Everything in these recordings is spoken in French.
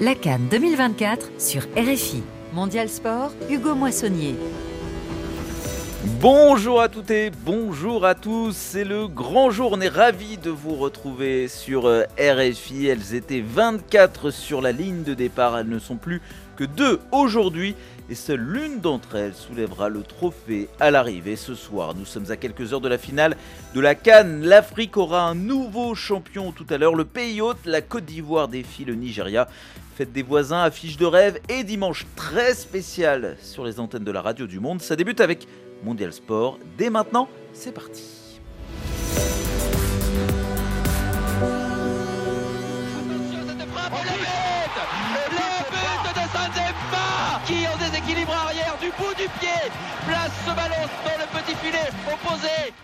La Cannes 2024 sur RFI. Mondial Sport, Hugo Moissonnier. Bonjour à toutes et bonjour à tous, c'est le grand jour, on est ravis de vous retrouver sur euh, RFI. Elles étaient 24 sur la ligne de départ, elles ne sont plus que deux aujourd'hui et seule l'une d'entre elles soulèvera le trophée à l'arrivée ce soir. Nous sommes à quelques heures de la finale de la Cannes. L'Afrique aura un nouveau champion tout à l'heure. Le pays hôte, la Côte d'Ivoire défie le Nigeria. Fête des voisins, affiche de rêve et dimanche très spécial sur les antennes de la radio du monde. Ça débute avec Mondial Sport. Dès maintenant, c'est parti. qui en déséquilibre arrière du bout du pied place ce ballon dans le petit filet opposé.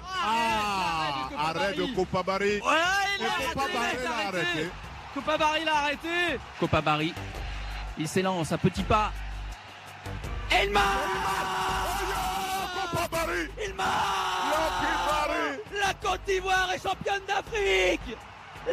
Ah, arrête de Copa Barry. Ouais, il a arrêté. Copa Barry l'a arrêté. Copa Barry, il s'élance à petits pas. Et il marque. Il La Côte d'Ivoire est championne d'Afrique.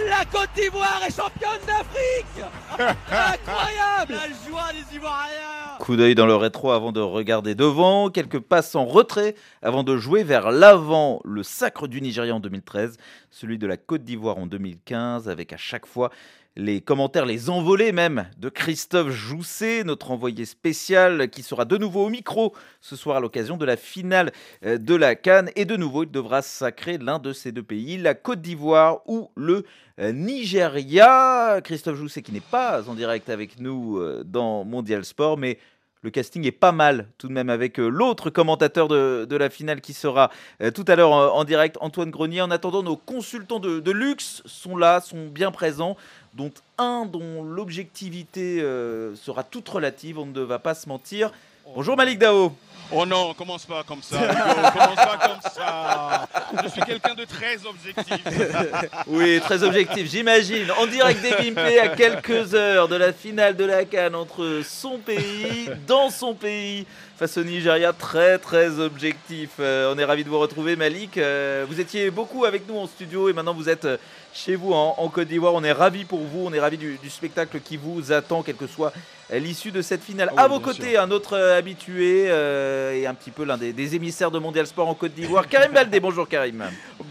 La Côte d'Ivoire est championne d'Afrique. Incroyable. La joie des Ivoiriens. Coup d'œil dans le rétro avant de regarder devant, quelques passes en retrait avant de jouer vers l'avant. Le sacre du Nigeria en 2013, celui de la Côte d'Ivoire en 2015, avec à chaque fois les commentaires, les envolées même de Christophe Jousset, notre envoyé spécial, qui sera de nouveau au micro ce soir à l'occasion de la finale euh, de la Cannes. Et de nouveau, il devra sacrer l'un de ces deux pays, la Côte d'Ivoire ou le euh, Nigeria. Christophe Jousset qui n'est pas en direct avec nous euh, dans Mondial Sport, mais le casting est pas mal tout de même avec l'autre commentateur de, la finale qui sera tout à l'heure en, direct, Antoine Grenier. En attendant, nos consultants de, de, luxe sont là, sont bien présents dont un dont l'objectivité euh, sera toute relative, on ne va pas se mentir. Bonjour Malik Dao. Oh non, commence pas comme ça. commence pas comme ça. Je suis quelqu'un de très objectif. oui, très objectif, j'imagine. En direct des Bimpé à quelques heures de la finale de la Cannes entre son pays, dans son pays, face au Nigeria. Très, très objectif. Euh, on est ravi de vous retrouver, Malik. Euh, vous étiez beaucoup avec nous en studio et maintenant vous êtes chez vous en, Côte d'Ivoire. On est ravi pour vous, on est ravi du, spectacle qui vous attend, quelle que soit l'issue de cette finale. Ah à vos côtés, un autre euh, habitué euh, et un petit peu l'un des, émissaires de Mondial Sport en Côte d'Ivoire, Karim Baldé. Bonjour Karim.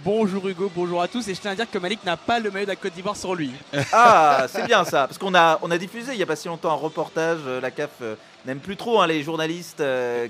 Bonjour Hugo, bonjour à tous. Et je tiens à dire que Malik n'a pas le maillot de la Côte d'Ivoire sur lui. Ah, c'est bien ça, parce qu'on a, on a diffusé il n'y a pas si longtemps un reportage, euh, la CAF n'aime plus trop hein, les journalistes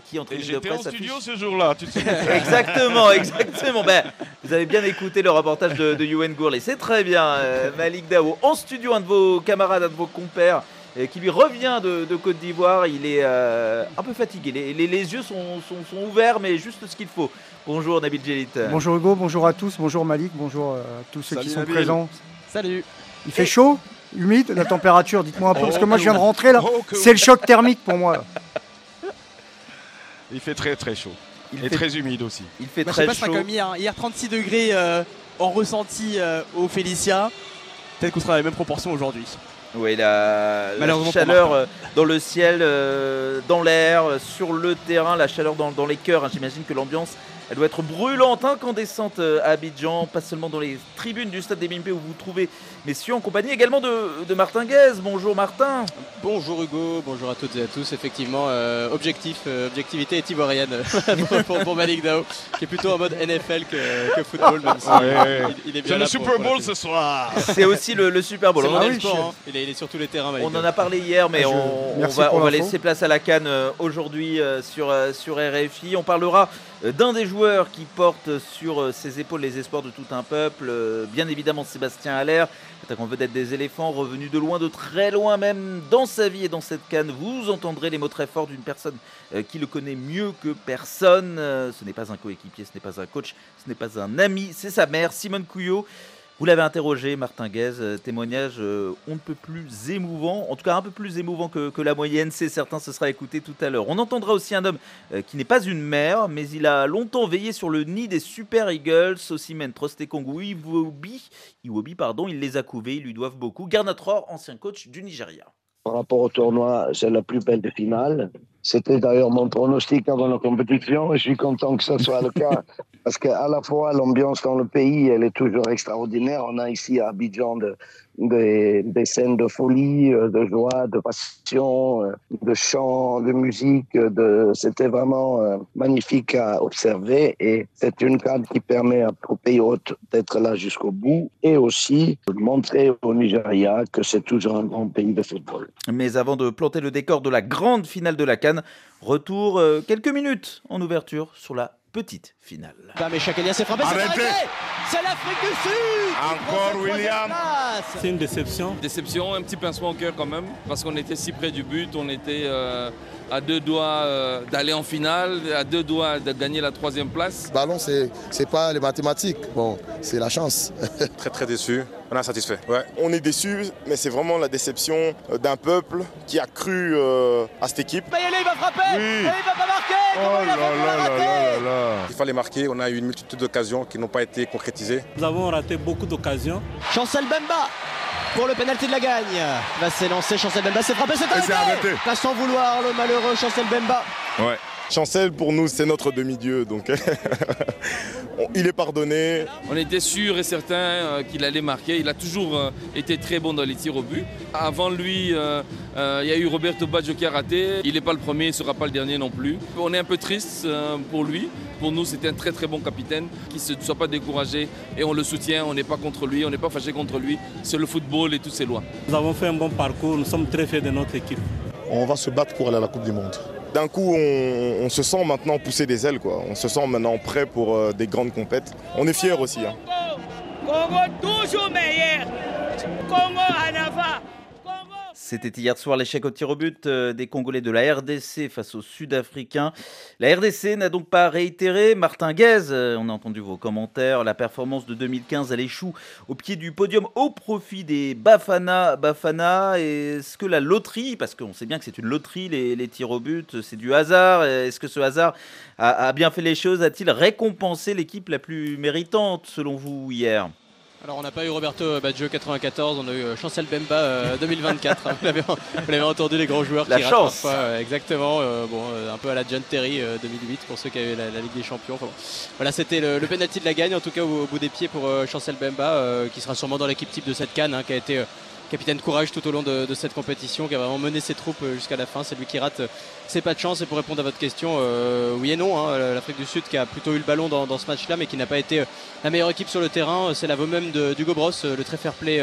qui entrent de presse. en studio ce jour-là, tu sais. exactement, exactement. Ben, vous avez bien écouté le reportage de, de Youen Gourley, c'est très bien. Malik Dao, en studio, un de vos camarades, un de vos compères qui lui revient de, Côte d'Ivoire. Il est euh, un peu fatigué. Les, les, yeux sont, sont, ouverts, mais juste ce qu'il faut. Bonjour Nabil Djelit. Bonjour Hugo, bonjour à tous, bonjour Malik, bonjour à tous ceux qui sont présents. Salut. Il fait chaud Humide La température Dites-moi un peu, parce que moi je viens de rentrer là. C'est le choc thermique pour moi. Il fait très très chaud. Il est très humide aussi. Il fait très je sais pas, chaud. comme hier. Hier 36 degrés euh, en ressenti euh, au Félicia. Peut-être qu'on sera dans les mêmes proportions aujourd'hui. Oui, la, chaleur euh, dans le ciel, euh, dans l'air, euh, sur le terrain, la chaleur dans, les cœurs. Hein. J'imagine que l'ambiance, elle doit être brûlante, incandescente à Abidjan, pas seulement dans les tribunes du stade des Bimpé où vous vous trouvez, messieurs, en compagnie également de, Martin Guez. Bonjour Martin. Bonjour Hugo, bonjour à toutes et à tous. Effectivement, objectif, objectivité est ivoirienne pour, pour, Malik Dao, qui est plutôt en mode NFL que, football, même si il, est bien C'est le Super Bowl ce soir. C'est aussi le, Super Bowl. Ah il est sur tous les terrains. On en a parlé hier, mais ah, on, va, on va laisser place à la canne euh, aujourd'hui euh, sur, euh, sur RFI. On parlera d'un des joueurs qui porte sur ses épaules les espoirs de tout un peuple. Bien évidemment, Sébastien Allaire, attaquant vedette des éléphants, revenu de loin, de très loin même dans sa vie et dans cette canne. Vous entendrez les mots très forts d'une personne qui le connaît mieux que personne. Ce n'est pas un coéquipier, ce n'est pas un coach, ce n'est pas un ami, c'est sa mère, Simone Couillot. Vous l'avez interrogé, Martin Guez, euh, témoignage euh, on ne peut plus émouvant, en tout cas un peu plus émouvant que, la moyenne, c'est certain, ce sera écouté tout à l'heure. On entendra aussi un homme euh, qui n'est pas une mère, mais il a longtemps veillé sur le nid des Super Eagles, Osimen, Trostekongu, Iwobi, Iwobi, pardon, il les a couvés, ils lui doivent beaucoup. Garnatror, ancien coach du Nigeria. Par rapport au tournoi, c'est la plus belle des finales. C'était d'ailleurs mon pronostic avant la compétition et je suis content que ce soit le cas parce qu'à la fois l'ambiance dans le pays, elle est toujours extraordinaire. On a ici à Abidjan de, des, des, scènes de folie, euh, de joie, de passion, euh, de chant, de musique. De... C'était vraiment euh, magnifique à observer et c'est une carte qui permet au pays hôte d'être là jusqu'au bout et aussi de montrer au Nigeria que c'est toujours un grand pays de football. Mais avant de planter le décor de la grande finale de la Cannes, retour quelques minutes en ouverture sur la petite finale. Bah mais Chakalia s'est frappé, c'est l'Afrique du Sud Encore William C'est une déception. Déception, un petit pincement au cœur quand même, parce qu'on était si près du but, on était euh, à deux doigts euh, d'aller en finale, à deux doigts de gagner la troisième place. Ballon, c'est pas les mathématiques, bon, c'est la chance. très très déçu, on est satisfait. Ouais. On est déçu, mais c'est vraiment la déception euh, d'un peuple qui a cru à cette équipe. Bayele, il va frapper oui. et il va pas marquer Oh là là là là là Il fallait marquer, on a eu une multitude d'occasions qui n'ont pas été concrétisées. Nous avons raté beaucoup d'occasions. Chancel Bemba pour le pénalty de la gagne. Il va s'élancer, Chancel Bemba s'est frappé, c'est arrêté. arrêté. Pas sans vouloir le malheureux Chancel Bemba. Ouais. Chancel, pour nous, c'est notre demi-dieu, donc il est pardonné. On était sûr et certain euh, qu'il allait marquer. Il a toujours euh, été très bon dans les tirs au but. Avant lui, euh, il y a eu Roberto Baggio qui a raté. Il n'est pas le premier, il ne sera pas le dernier non plus. On est un peu triste pour lui. Pour nous, c'était un très très bon capitaine qui ne soit pas découragé et on le soutient. On n'est pas contre lui, on n'est pas fâché contre lui. C'est le football et toutes ses lois. Nous avons fait un bon parcours, nous sommes très fiers de notre équipe. On va se battre pour aller à la Coupe du Monde d'un coup, on, se sent maintenant pousser des ailes. On se sent maintenant prêt pour euh, des grandes compètes. On est fiers aussi. Hein. Congo toujours meilleur. Congo. C'était hier soir l'échec au tir au but euh, des Congolais de la RDC face aux Sud-Africains. La RDC n'a donc pas réitéré. Martin Guez, euh, on a entendu vos commentaires. La performance de 2015, elle échoue au pied du podium au profit des Bafana. Bafana, est-ce que la loterie, parce qu'on sait bien que c'est une loterie, les, tirs au but, c'est du hasard. Est-ce que ce hasard a bien fait les choses? A-t-il récompensé l'équipe la plus méritante selon vous hier? Alors on n'a pas eu Roberto Baggio 94, on a eu euh, Chancel Bemba 2024. Euh, vous l'avez entendu les grands joueurs la qui chance. Parfois, exactement. Euh, bon, un peu à la John Terry 2008 pour ceux qui avaient la, Ligue des Champions. Enfin, voilà, c'était le, le, penalty de la gagne en tout cas au, bout des pieds pour Chancel Bemba qui sera sûrement dans l'équipe type de cette canne, hein, qui a été capitaine courage tout au long de, cette compétition, qui a vraiment mené ses troupes euh, jusqu'à la fin. C'est lui qui rate euh, ses pas de chance. Et pour répondre à votre question, euh, oui et non. Hein, L'Afrique du Sud qui a plutôt eu le ballon dans, ce match-là, mais qui n'a pas été la meilleure équipe sur le terrain. C'est l'aveu même d'Hugo Bros, le très fair-play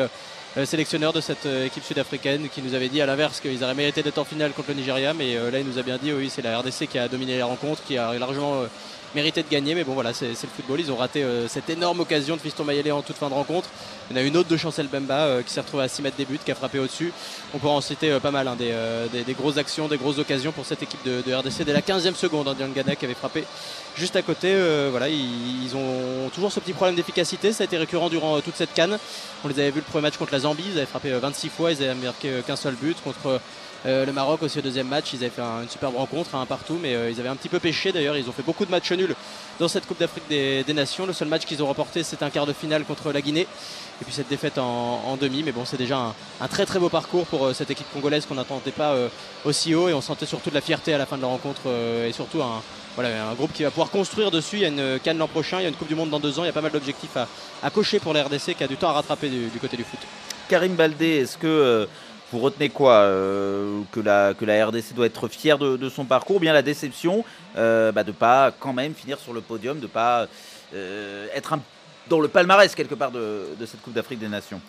sélectionneur de cette équipe sud-africaine, qui nous avait dit à l'inverse qu'ils auraient mérité d'être en finale contre le Nigeria. Mais là, il nous a bien dit, oui, c'est la RDC qui a dominé la rencontre, qui a largement mérité de gagner. Mais bon, voilà, c'est le football. Ils ont raté cette énorme occasion de Fiston Mayele en toute fin de rencontre. Il y en a une autre de Chancel Bemba euh, qui s'est retrouvée à 6 mètres des buts, qui a frappé au-dessus. On pourra en citer euh, pas mal, hein, euh, des, grosses actions, des grosses occasions pour cette équipe de, RDC. Dès la 15e seconde, hein, qui avait frappé juste à côté. voilà, ils, ont toujours ce petit problème d'efficacité. Ça a été récurrent durant toute cette canne. On les avait vu le premier match contre la Zambie. Ils avaient frappé 26 fois, ils avaient marqué qu'un seul but. Contre le Maroc aussi au deuxième match, ils avaient fait une superbe rencontre, un partout, mais ils avaient un petit peu pêché d'ailleurs. Ils ont fait beaucoup de matchs nuls dans cette Coupe d'Afrique des, Nations. Le seul match qu'ils ont remporté, c'est un quart de finale contre la Guinée. Et puis cette défaite en, demi. Mais bon, c'est déjà un, très très beau parcours pour euh, cette équipe congolaise qu'on n'attendait pas euh, aussi haut. Et on sentait surtout de la fierté à la fin de la rencontre. Euh, et surtout un groupe qui va pouvoir construire dessus. Il y a une Cannes l'an prochain, il y a une Coupe du Monde dans deux ans. Il y a pas mal d'objectifs à, cocher pour la RDC qui a du temps à rattraper du, côté du foot. Karim Baldé, est-ce que vous retenez quoi que, la, que la RDC doit être fière de, son parcours, ou bien la déception bah, de ne pas quand même finir sur le podium, de ne pas être un dans le palmarès quelque part de, cette Coupe d'Afrique des Nations?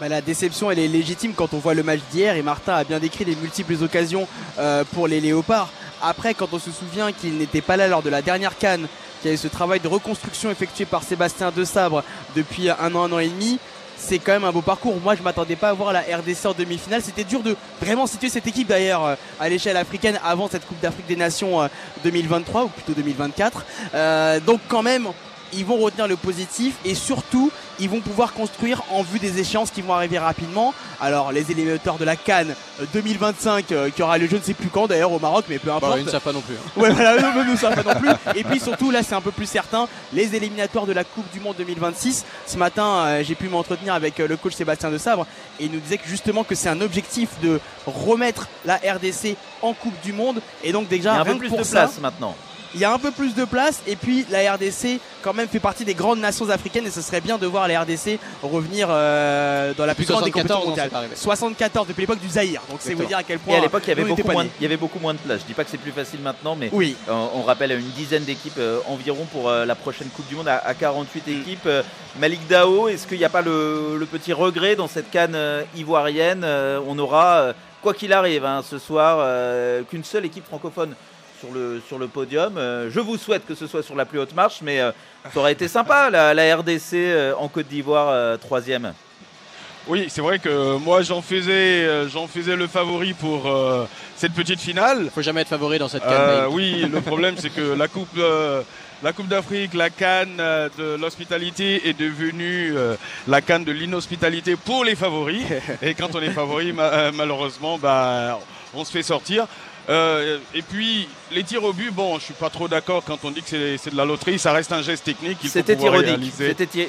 Bah, la déception, elle est légitime quand on voit le match d'hier et Martin a bien décrit les multiples occasions euh, pour les Léopards. Après, quand on se souvient qu'il n'était pas là lors de la dernière canne, qu'il y avait ce travail de reconstruction effectué par Sébastien De Sabre depuis un an, un an et demi, c'est quand même un beau parcours. Moi, je m'attendais pas à voir la RDC en demi-finale. C'était dur de vraiment situer cette équipe d'ailleurs euh, à l'échelle africaine avant cette Coupe d'Afrique des Nations 2023 euh, ou plutôt 2024. donc quand même, ils vont retenir le positif et surtout ils vont pouvoir construire en vue des échéances qui vont arriver rapidement. Alors les éliminateurs de la Cannes euh, 2025 euh, qui aura lieu je ne sais plus quand d'ailleurs au Maroc mais peu importe. Bah, ils ne savent pas non plus. hein. Ouais, voilà, eux ne savent pas non plus. Et puis surtout, là, c'est un peu plus certain, les éliminatoires de la Coupe du Monde 2026. Ce matin, euh, j'ai pu m'entretenir avec euh, le coach Sébastien de Sabre et il nous disait que justement que c'est un objectif de remettre la RDC en Coupe du Monde. Et donc Il y déjà, a un peu plus pour de ça, place maintenant. Il y a un peu plus de place et puis la RDC quand même fait partie des grandes nations africaines et ce serait bien de voir la RDC revenir euh, dans la plus grande des 74, compétitions mondiales. c'est pas arrivé. 74 depuis l'époque du Zaïre. Donc c'est vous dire à quel point Et à l'époque, il y avait beaucoup moins, il y avait beaucoup moins de place. Je dis pas que c'est plus facile maintenant, mais Oui. on, on rappelle une dizaine d'équipes euh, environ pour euh, la prochaine Coupe du Monde à, à 48 Mm. équipes. Euh, Malik Dao, est-ce qu'il n'y a pas le, le petit regret dans cette canne euh, ivoirienne Euh, On aura, euh, quoi qu'il arrive, hein, ce soir, euh, qu'une seule équipe francophone sur le, sur le podium. Euh, je vous souhaite que ce soit sur la plus haute marche, mais euh, ça aurait été sympa, la, la RDC euh, en Côte d'Ivoire, euh, troisième. Oui, c'est vrai que moi j'en faisais, euh, j'en faisais le favori pour euh, cette petite finale. Faut jamais être favori dans cette canne. Euh, oui, le problème c'est que la coupe, euh, la coupe d'Afrique, la canne de l'hospitalité est devenue euh, la canne de l'inhospitalité pour les favoris. Et quand on est favori, ma- malheureusement, bah, on se fait sortir. Euh, et puis les tirs au but, bon, je suis pas trop d'accord quand on dit que c'est de la loterie. Ça reste un geste technique. C'était ironique.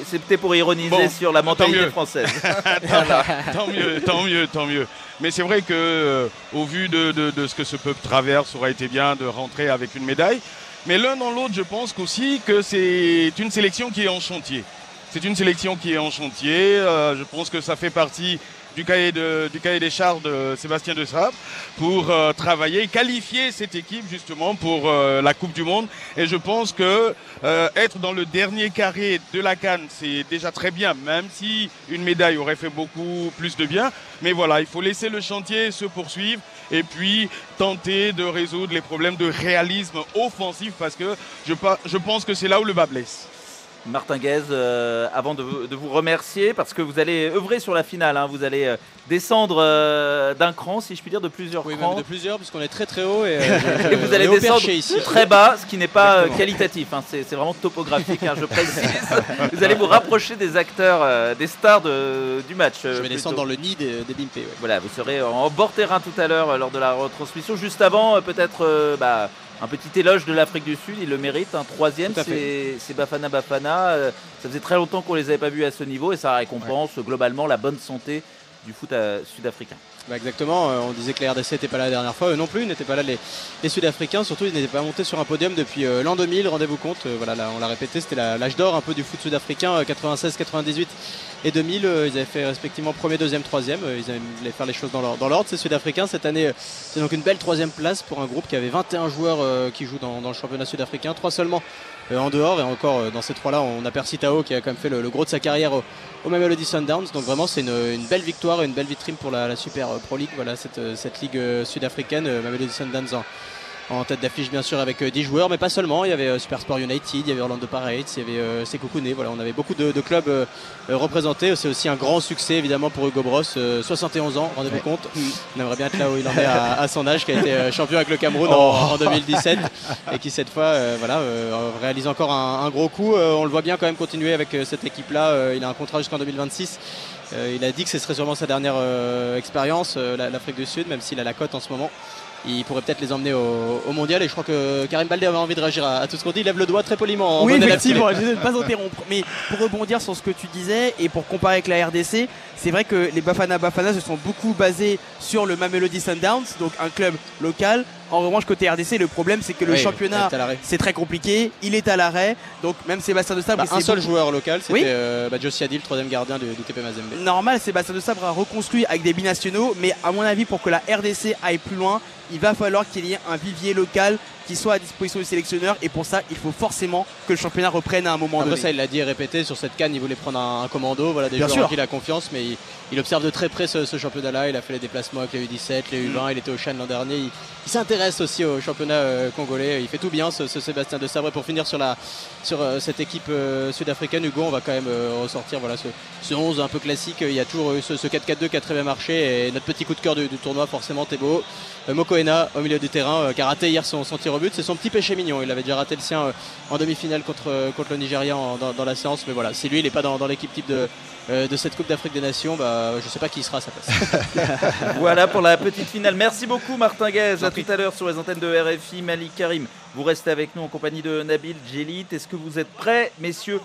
C'était pour ironiser Bon, sur la mentalité française. tant mieux, tant mieux, tant mieux. Mais c'est vrai que, euh, au vu de, de- de ce que ce peuple traverse, aurait été bien de rentrer avec une médaille. Mais l'un dans l'autre, je pense aussi que c'est une sélection qui est en chantier. C'est une sélection qui est en chantier. Euh, je pense que ça fait partie du cahier, de- du cahier des charges de Sébastien de pour euh, travailler, qualifier cette équipe justement pour euh, la Coupe du Monde. Et je pense que euh, être dans le dernier carré de la Cannes, c'est déjà très bien, même si une médaille aurait fait beaucoup plus de bien. Mais voilà, il faut laisser le chantier se poursuivre et puis tenter de résoudre les problèmes de réalisme offensif parce que je, je pense que c'est là où le bas blesse. Martin Guez, euh, avant de, vous- de vous remercier, parce que vous allez œuvrer sur la finale, hein, vous allez euh, descendre euh, d'un cran, si je puis dire, de plusieurs Oui, crans. même de plusieurs, puisqu'on est très très haut et, euh, je- Et vous allez descendre ici. très bas, ce qui n'est pas Exactement. qualitatif, hein, c'est vraiment topographique, hein, je précise. vous allez vous rapprocher des acteurs, des stars de- du match. Je vais descendre dans le nid des, des Bimpé. ouais. Voilà, vous serez en bord terrain tout à l'heure lors de la retransmission. Juste avant, peut-être bah, un petit éloge de l'Afrique du Sud, il le mérite. Un troisième, c'est Bafana Bafana. Euh, ça faisait très longtemps qu'on les avait pas vus à ce niveau et ça récompense globalement la bonne santé du foot euh, sud-africain. Bah exactement, euh, on disait que la RDC n'était pas là la dernière fois, eux non plus, ils n'étaient pas là les, les Sud-Africains, surtout ils n'étaient pas montés sur un podium depuis euh, l'an 2000, rendez-vous compte, euh, voilà, là, on l'a répété, c'était l'âge d'or un peu du foot sud-africain, euh, 96, 98 et 2000, euh, ils avaient fait respectivement premier, deuxième, troisième, ils allaient faire les choses dans l'or- dans l'ordre, ces Sud-Africains, cette année c'est donc une belle troisième place pour un groupe qui avait 21 joueurs qui jouent dans, dans le championnat sud-africain, trois seulement en dehors, et encore euh, dans ces trois-là on a Percy Tao qui a quand même fait le, gros de sa carrière au, au Mamelody Sundowns. Donc vraiment c'est une, belle victoire et une belle vitrine pour la, Super euh, Pro League. Voilà cette, euh, ligue euh, sud-africaine. euh, Mamelody Sundowns en tête d'affiche bien sûr avec euh, 10 joueurs, mais pas seulement. Il y avait euh, Super Sport United, il y avait Orlando Pirates, il y avait euh, Sekou Kouné. Voilà, on avait beaucoup de, de clubs euh, euh, représentés. C'est aussi un grand succès évidemment pour Hugo Bros. euh, 71 ans, rendez-vous compte. On aimerait bien être là où il en est à, à son âge, qui a été euh, champion avec le Cameroun en, Oh. en 2017 et qui cette fois euh, voilà, euh, réalise encore un, un gros coup. Euh, on le voit bien quand même continuer avec euh, cette équipe-là. Euh, il a un contrat jusqu'en 2026. Euh, il a dit que ce serait sûrement sa dernière euh, expérience, euh, la- l'Afrique du Sud, même s'il a la cote en ce moment. Il pourrait peut-être les emmener au, au mondial et je crois que Karim Baldé avait envie de réagir à, à tout ce qu'on dit. Il lève le doigt très poliment. en Oui, effectivement, je ne pas interrompre. Mais pour rebondir sur ce que tu disais et pour comparer avec la RDC, c'est vrai que les Bafana Bafana se sont beaucoup basés sur le Mamelody Sundowns, donc un club local. En revanche, côté RDC, le problème c'est que le Oui, championnat c'est très compliqué. Il est à l'arrêt, donc même Sébastien de Sabre, Bah, un seul beaucoup- joueur local, c'était Oui. euh, bah, Josie Adil, troisième gardien du, du TP Mazembe. Normal, Sébastien de Sabre a reconstruit avec des binationaux, mais à mon avis, pour que la RDC aille plus loin, il va falloir qu'il y ait un vivier local qui soit à disposition du sélectionneur, et pour ça, il faut forcément que le championnat reprenne à un moment Après donné. ça, il l'a dit et répété sur cette canne, il voulait prendre un, un commando, voilà des Bien joueurs sûr. en qui il a confiance, mais il, il observe de très près ce, ce championnat-là. Il a fait les déplacements avec les U17, les U20, il était au Chan l'an dernier. Il, il s'intéresse aussi au championnat euh, congolais. Il fait tout bien ce, Sébastien de Sabre. Pour finir sur, la, sur euh, cette équipe euh, sud-africaine, Hugo, on va quand même ressortir voilà, ce, ce 11 un peu classique. Il y a toujours ce, ce 4-4-2 qui a très bien marché. Et notre petit coup de cœur du, tournoi, forcément, Thébo. Euh, Mokoena au milieu du terrain, qui a raté hier son, son tir au but. C'est son petit péché mignon. Il avait déjà raté le sien en demi-finale contre, contre le Nigeria dans, la séance. Mais voilà, si lui, il n'est pas dans l'équipe type de, euh, de cette Coupe d'Afrique des Nations, bah, je ne sais pas qui sera à sa place. voilà pour la petite finale. Merci beaucoup Martin Guez. À tout à l'heure sur les antennes de RFI. Malik Karim, vous restez avec nous en compagnie de Nabil Djelit. Est-ce que vous êtes prêts, messieurs,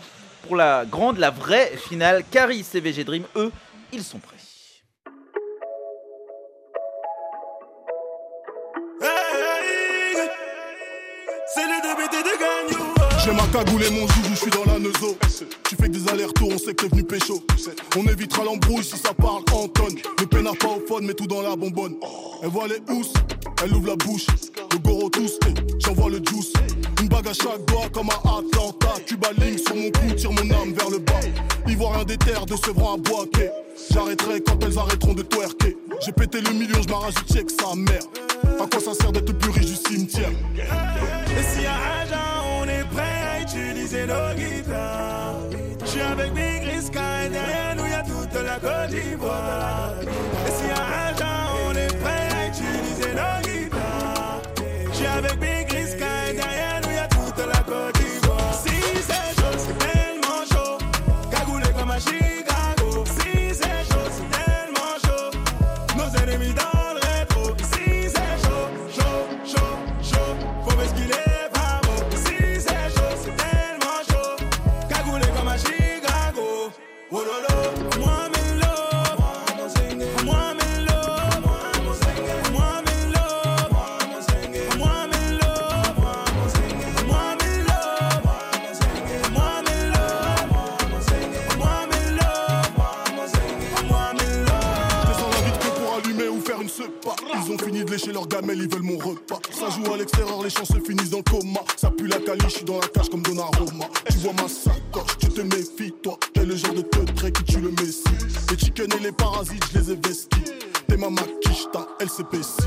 pour la grande, la vraie finale Caris et VG Dream, eux, ils sont prêts. J'ai ma cagoule et mon joujou, je suis dans la neuzo. Tu fais que des allers-retours, on sait que t'es venu pécho. On évitera l'embrouille si ça parle en tonnes. Le pénard pas au fun, mais tout dans la bonbonne. Elle voit les housses, elle ouvre la bouche. Le goro tous, eh, j'envoie le juice. Une bague à chaque doigt comme à Atlanta. Cuba Link sur mon cou, tire mon âme vers le bas. Ivoirien des terres de Sevran à Boaké. J'arrêterai quand elles arrêteront de twerker. J'ai pété le million, je m'arrache check sa mère. À quoi ça sert d'être plus riche du cimetière? Et s'il utiliser nos guitares. Je suis avec Big Riska et derrière nous, y a toute la Côte d'Ivoire. Et s'il y a argent, on est prêt à utiliser nos guitares. Je suis avec Big Riska et derrière nous, y a toute la Côte d'Ivoire. Si c'est chaud, c'est tellement chaud. Cagoulé comme à Chicago. Lécher leur gamelle, ils veulent mon repas. Ça joue à l'extérieur, les chances se finissent dans le coma. Ça pue la caliche, je suis dans la cage comme Donnarumma. Tu vois ma sacoche, tu te méfies, toi. T'es le genre de teutré qui tue le messie. Les chicken et les parasites, je les ai vestis. T'es ma maquiche, ta LCPC.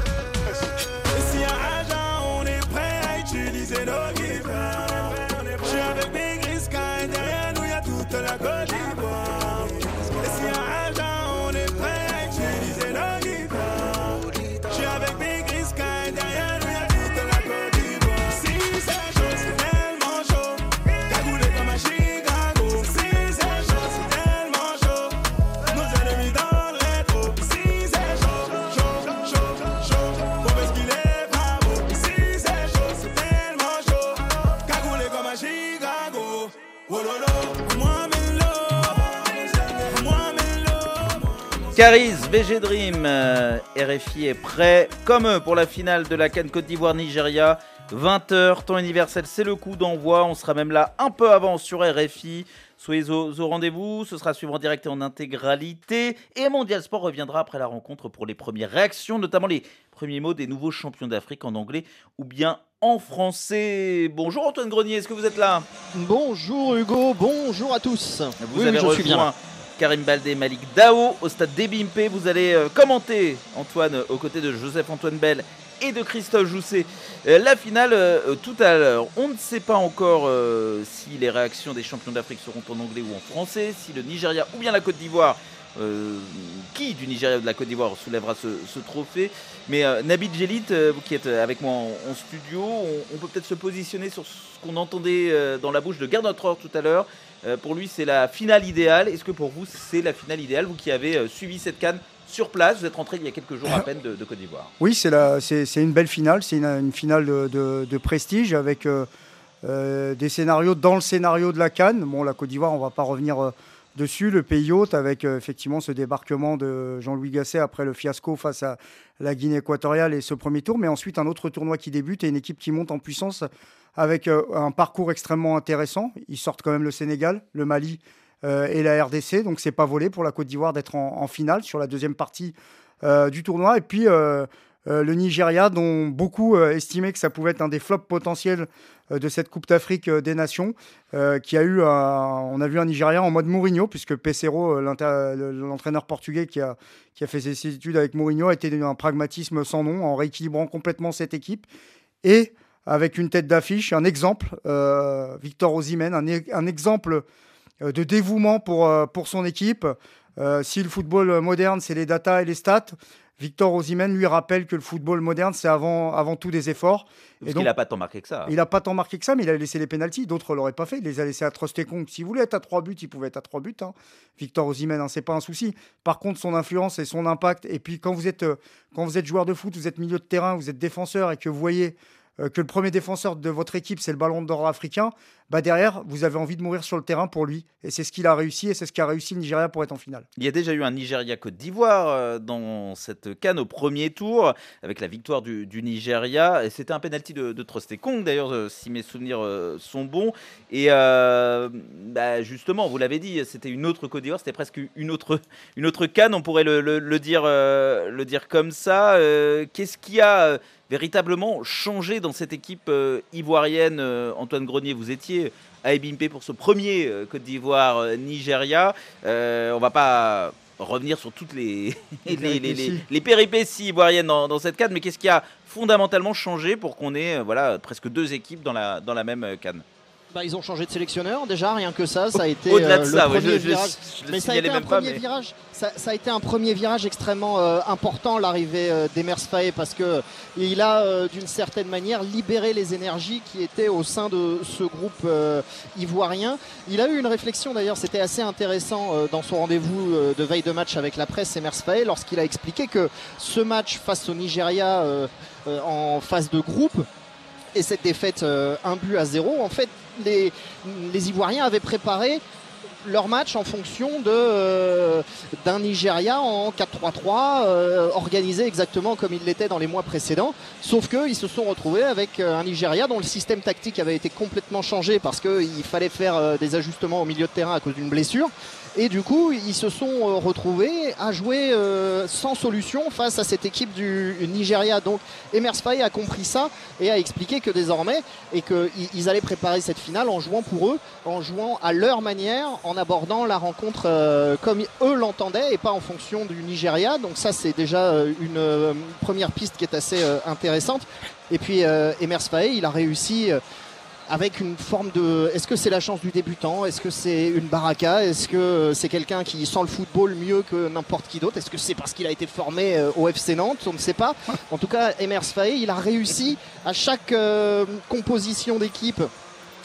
Caris, VG Dream, euh, RFI est prêt, comme eux, pour la finale de la Cannes Côte d'Ivoire-Nigeria. 20h, temps universel, c'est le coup d'envoi. On sera même là un peu avant sur RFI. Soyez au, au rendez-vous, ce sera suivant en direct et en intégralité. Et Mondial Sport reviendra après la rencontre pour les premières réactions, notamment les premiers mots des nouveaux champions d'Afrique en anglais ou bien en français. Bonjour Antoine Grenier, est-ce que vous êtes là? Bonjour Hugo, bonjour à tous. Vous Oui, avez oui, je suis bien. Karim Baldé, Malik Dao au stade Débimpe. Vous allez euh, commenter, Antoine, euh, aux côtés de Joseph-Antoine Bell et de Christophe Jousset. Euh, la finale, tout à l'heure. On ne sait pas encore si les réactions des champions d'Afrique seront en anglais ou en français, si le Nigeria ou bien la Côte d'Ivoire, qui du Nigeria ou de la Côte d'Ivoire soulèvera ce, trophée. Mais Nabil Djelit, euh, vous qui êtes avec moi en, studio, on, peut peut-être se positionner sur ce qu'on entendait dans la bouche de Gerd tout à l'heure. Euh, pour lui, c'est la finale idéale. Est-ce que pour vous, c'est la finale idéale Vous qui avez euh, suivi cette canne sur place, vous êtes rentré il y a quelques jours à peine de, Côte d'Ivoire? Oui, c'est la- c'est c'est une belle finale. C'est une, finale de, de- de prestige avec euh, des scénarios dans le scénario de la Cannes. Bon, la Côte d'Ivoire, on va pas revenir dessus. Le pays hôte avec euh, effectivement ce débarquement de Jean-Louis Gasset après le fiasco face à la Guinée équatoriale et ce premier tour. Mais ensuite, un autre tournoi qui débute et une équipe qui monte en puissance avec euh, un parcours extrêmement intéressant. Ils sortent quand même le Sénégal, le Mali euh, et la RDC. Donc, c'est pas volé pour la Côte d'Ivoire d'être en, en finale sur la deuxième partie du tournoi. Et puis, euh, le Nigeria, dont beaucoup euh, estimaient que ça pouvait être un des flops potentiels euh, de cette Coupe d'Afrique des Nations, qui a eu, on a vu un Nigeria en mode Mourinho, puisque Pesero, l'entraîneur portugais qui a, fait ses études avec Mourinho, a été d'un pragmatisme sans nom, en rééquilibrant complètement cette équipe. Et avec une tête d'affiche, un exemple, Victor Osimhen, un, e- exemple de dévouement pour son équipe. Euh, si le football moderne, c'est les datas et les stats, Victor Osimhen lui rappelle que le football moderne, c'est avant, avant tout des efforts. Parce qu'il n'a pas tant marqué que ça. Il n'a pas tant marqué que ça, mais il a laissé les pénalties. D'autres l'auraient pas fait. Il les a laissés à Trostekong. S'il voulait être à trois buts, il pouvait être à trois buts. hein. Victor Osimhen, hein, c'est pas un souci. Par contre, son influence et son impact. Et puis quand vous êtes euh, quand vous êtes joueur de foot, vous êtes milieu de terrain, vous êtes défenseur et que vous voyez euh, que le premier défenseur de votre équipe c'est le ballon d'or africain, bah derrière vous avez envie de mourir sur le terrain pour lui. Et c'est ce qu'il a réussi et c'est ce qu'a réussi le Nigeria pour être en finale. Il y a déjà eu un Nigeria-Côte d'Ivoire euh, dans cette canne au premier tour, avec la victoire du, Nigeria. Et c'était un penalty de, de Trostekong, d'ailleurs, euh, si mes souvenirs euh, sont bons. Et euh, bah, justement, vous l'avez dit, c'était une autre Côte d'Ivoire, c'était presque une autre, une autre canne, on pourrait le, dire, euh, le dire comme ça. Euh, Qu'est-ce qui a euh, véritablement changé dans cette équipe euh, ivoirienne euh, Antoine Grenier, vous étiez à Ebimpe pour ce premier euh, Côte d'Ivoire-Nigeria. On va pas revenir sur toutes les, les, les- les- péripéties. les péripéties ivoiriennes dans, dans cette canne, mais qu'est-ce qui a fondamentalement changé pour qu'on ait voilà, presque deux équipes dans la, dans la même canne? Bah, ils ont changé de sélectionneur déjà, rien que ça, ça a été Au-delà de euh, ça, le ouais, premier je- je- virage. je mais ça a été un pas, premier mais- virage. Ça, ça a été un premier virage extrêmement euh, important l'arrivée euh, d'Emers Faé parce que il a euh, d'une certaine manière libéré les énergies qui étaient au sein de ce groupe euh, ivoirien. Il a eu une réflexion d'ailleurs, c'était assez intéressant dans son rendez-vous de veille de match avec la presse Emers Faé lorsqu'il a expliqué que ce match face au Nigeria en phase de groupe et cette défaite euh, un but à zéro, en fait, les, Ivoiriens avaient préparé leur match en fonction euh, d'un Nigeria en 4-3-3 euh, organisé exactement comme il l'était dans les mois précédents. Sauf qu'ils se sont retrouvés avec euh, un Nigeria dont le système tactique avait été complètement changé parce qu'il fallait faire des ajustements au milieu de terrain à cause d'une blessure et du coup ils se sont euh, retrouvés à jouer euh, sans solution face à cette équipe du Nigeria donc Emers Faye a compris ça et a expliqué que désormais et qu'ils allaient préparer cette finale en jouant pour eux, en jouant à leur manière, en abordant la rencontre euh, comme eux l'entendaient et pas en fonction du Nigeria. Donc ça c'est déjà une première piste qui est assez intéressante. Et puis Emers Faye, il a réussi avec une forme de. Est-ce que c'est la chance du débutant? Est-ce que c'est une baraka? Est-ce que c'est quelqu'un qui sent le football mieux que n'importe qui d'autre? Est-ce que c'est parce qu'il a été formé euh, au FC Nantes? On ne sait pas. En tout cas, Emers Faé, il a réussi à chaque euh, composition d'équipe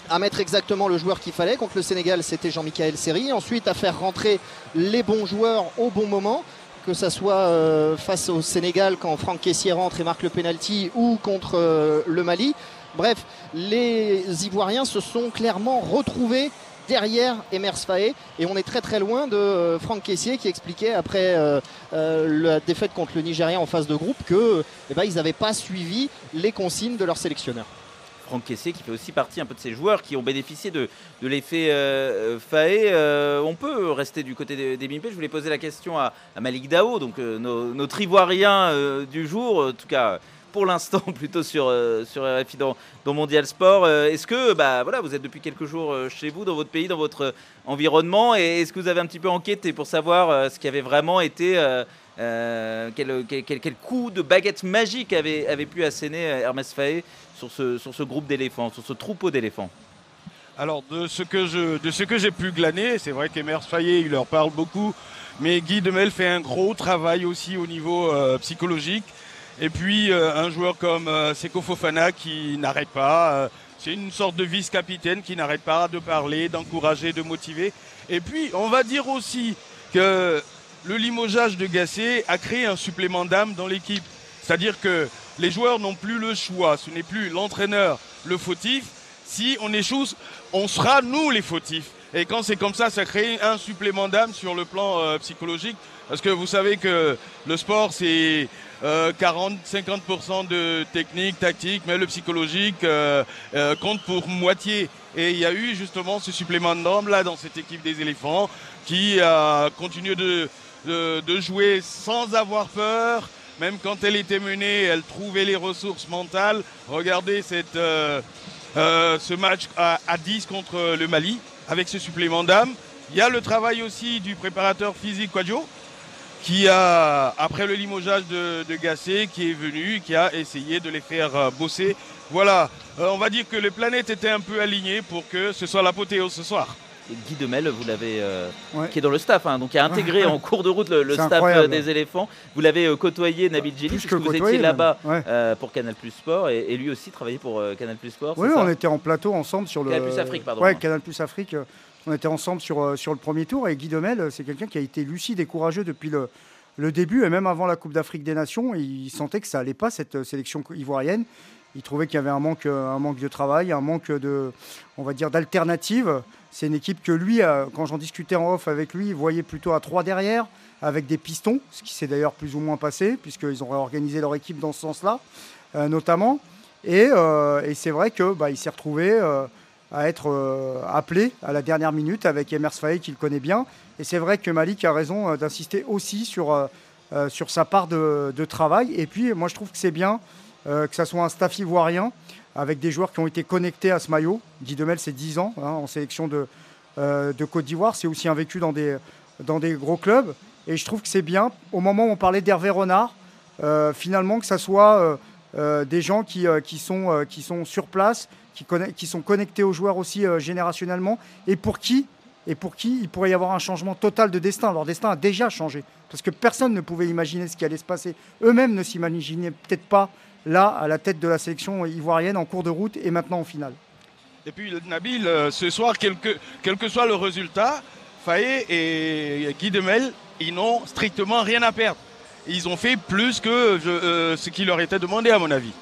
à mettre exactement le joueur qu'il fallait. Contre le Sénégal, c'était Jean-Michel Seri. Ensuite, à faire rentrer les bons joueurs au bon moment que ça soit euh, face au Sénégal quand Franck Caissier rentre et marque le penalty ou contre euh, le Mali. Bref, les Ivoiriens se sont clairement retrouvés derrière Emers Faé et on est très très loin de euh, Franck Caissier qui expliquait après euh, euh, la défaite contre le Nigeria en phase de groupe que eh ben, n'avaient pas suivi les consignes de leur sélectionneur. Franck Kessier qui fait aussi partie un peu de ces joueurs qui ont bénéficié de, l'effet euh, Faé. On peut rester du côté des, des. Je voulais poser la question à, Malik Dao, donc notre Ivoirien du jour, en tout cas pour l'instant plutôt sur, euh, sur RFI dans, dans Mondial Sport. Euh, est-ce que bah, voilà, vous êtes depuis quelques jours euh, chez vous, dans votre pays, dans votre environnement, et est-ce que vous avez un petit peu enquêté pour savoir ce qui avait vraiment été... quel, quel- quel- quel coup de baguette magique avait, avait pu asséner Hermès Faé sur ce, sur ce groupe d'éléphants, sur ce troupeau d'éléphants? Alors de ce que je, de ce que j'ai pu glaner, c'est vrai qu'Emers Fayet, il leur parle beaucoup, mais Guy Demel fait un gros travail aussi au niveau psychologique. Et puis euh, un joueur comme euh, Seko Fofana qui n'arrête pas. euh, c'est une sorte de vice-capitaine qui n'arrête pas de parler, d'encourager, de motiver. Et puis on va dire aussi que le limogeage de Gassé a créé un supplément d'âme dans l'équipe. C'est-à-dire que les joueurs n'ont plus le choix. Ce n'est plus l'entraîneur le fautif. Si on échoue, on sera nous les fautifs. Et quand c'est comme ça, ça crée un supplément d'âme sur le plan euh, psychologique. Parce que vous savez que le sport, c'est euh, 40-50% de technique, tactique, mais le psychologique euh, euh, compte pour moitié. Et il y a eu justement ce supplément d'âme là dans cette équipe des éléphants qui a continué de, jouer sans avoir peur, Même quand elle était menée, elle trouvait les ressources mentales. Regardez euh, euh, ce match à, à 10 contre le Mali avec ce supplément d'âme. Il y a le travail aussi du préparateur physique Quadio qui a, après le limogeage de, de Gassé, qui est venu, qui a essayé de les faire euh, bosser. Voilà, Euh, on va dire que les planètes étaient un peu alignées pour que ce soit l'apothéose ce soir. Et Guy Demel, vous l'avez, euh, Ouais. qui est dans le staff, hein, donc qui a intégré en cours de route le, staff incroyable. des éléphants. Vous l'avez euh, côtoyé, Nabil Djeli, puisque que vous étiez là-bas Ouais. euh, pour Canal Plus Sport, et, et lui aussi travaillait pour euh, Canal Plus Sport. Oui, ça on était en plateau ensemble sur le. Canal Plus Afrique, pardon. Ouais, Canal Plus Afrique. On était ensemble sur, euh, sur le premier tour et Guy Demel, euh, c'est quelqu'un qui a été lucide et courageux depuis le, le début et même avant la Coupe d'Afrique des Nations. Il sentait que ça allait pas cette euh, sélection ivoirienne. Il trouvait qu'il y avait un manque, un manque de travail, un manque de, on va dire, d'alternative. C'est une équipe que lui, quand j'en discutais en off avec lui, il voyait plutôt à trois derrière, avec des pistons, ce qui s'est d'ailleurs plus ou moins passé, puisqu'ils ont réorganisé leur équipe dans ce sens-là, notamment. Et, et c'est vrai que bah, il s'est retrouvé à être euh, appelé à la dernière minute avec Emers Faye qu'il connaît bien. Et c'est vrai que Malik a raison euh, d'insister aussi sur, euh, sur sa part de, travail. Et puis moi je trouve que c'est bien que ça soit un staff ivoirien avec des joueurs qui ont été connectés à ce maillot. Guy Demel, c'est 10 ans hein, en sélection de, de Côte d'Ivoire. C'est aussi un vécu dans des, dans des gros clubs. Et je trouve que c'est bien, au moment où on parlait d'Hervé Renard, finalement que ça soit des gens qui, qui, sont, qui sont sur place, qui, sont connectés aux joueurs aussi euh, générationnellement, et pour qui et pour qui il pourrait y avoir un changement total de destin. Leur destin a déjà changé, parce que personne ne pouvait imaginer ce qui allait se passer. Eux-mêmes ne s'imaginaient peut-être pas là, à la tête de la sélection ivoirienne, en cours de route et maintenant en finale. Et puis Nabil, euh, ce soir, quel que, quel que soit le résultat, Faye et Guy Demel, ils n'ont strictement rien à perdre. Ils ont fait plus que euh, ce qui leur était demandé, à mon avis.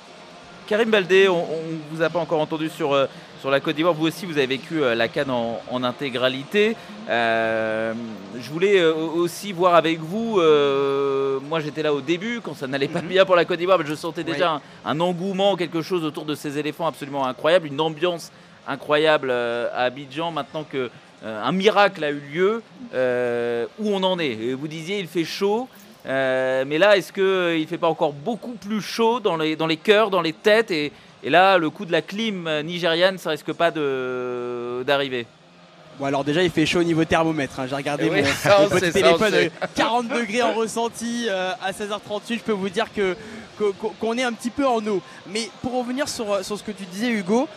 Karim Baldé, on ne vous a pas encore entendu sur, euh, sur la Côte d'Ivoire. Vous aussi, vous avez vécu euh, la Cannes en, en intégralité. Euh, je voulais aussi voir avec vous, euh, moi j'étais là au début, quand ça n'allait pas bien pour la Côte d'Ivoire, mais je sentais déjà un, un engouement, quelque chose autour de ces éléphants absolument incroyable, une ambiance incroyable à Abidjan. Maintenant que un miracle a eu lieu, euh, où on en est? Vous disiez, il fait chaud. Euh, mais là, est-ce qu'il ne fait pas encore beaucoup plus chaud dans les, dans les cœurs, dans les têtes et, et là, le coup de la clim euh, nigériane, ça risque pas d'arriver? Bon alors déjà il fait chaud au niveau thermomètre, hein. j'ai regardé Eh oui, mon, ça, mon on petit sait, ça, on téléphone, sait. euh, 40 degrés en ressenti euh, à 16h38, je peux vous dire que qu'on est un petit peu en eau. Mais pour revenir sur, euh, sur ce que tu disais Hugo,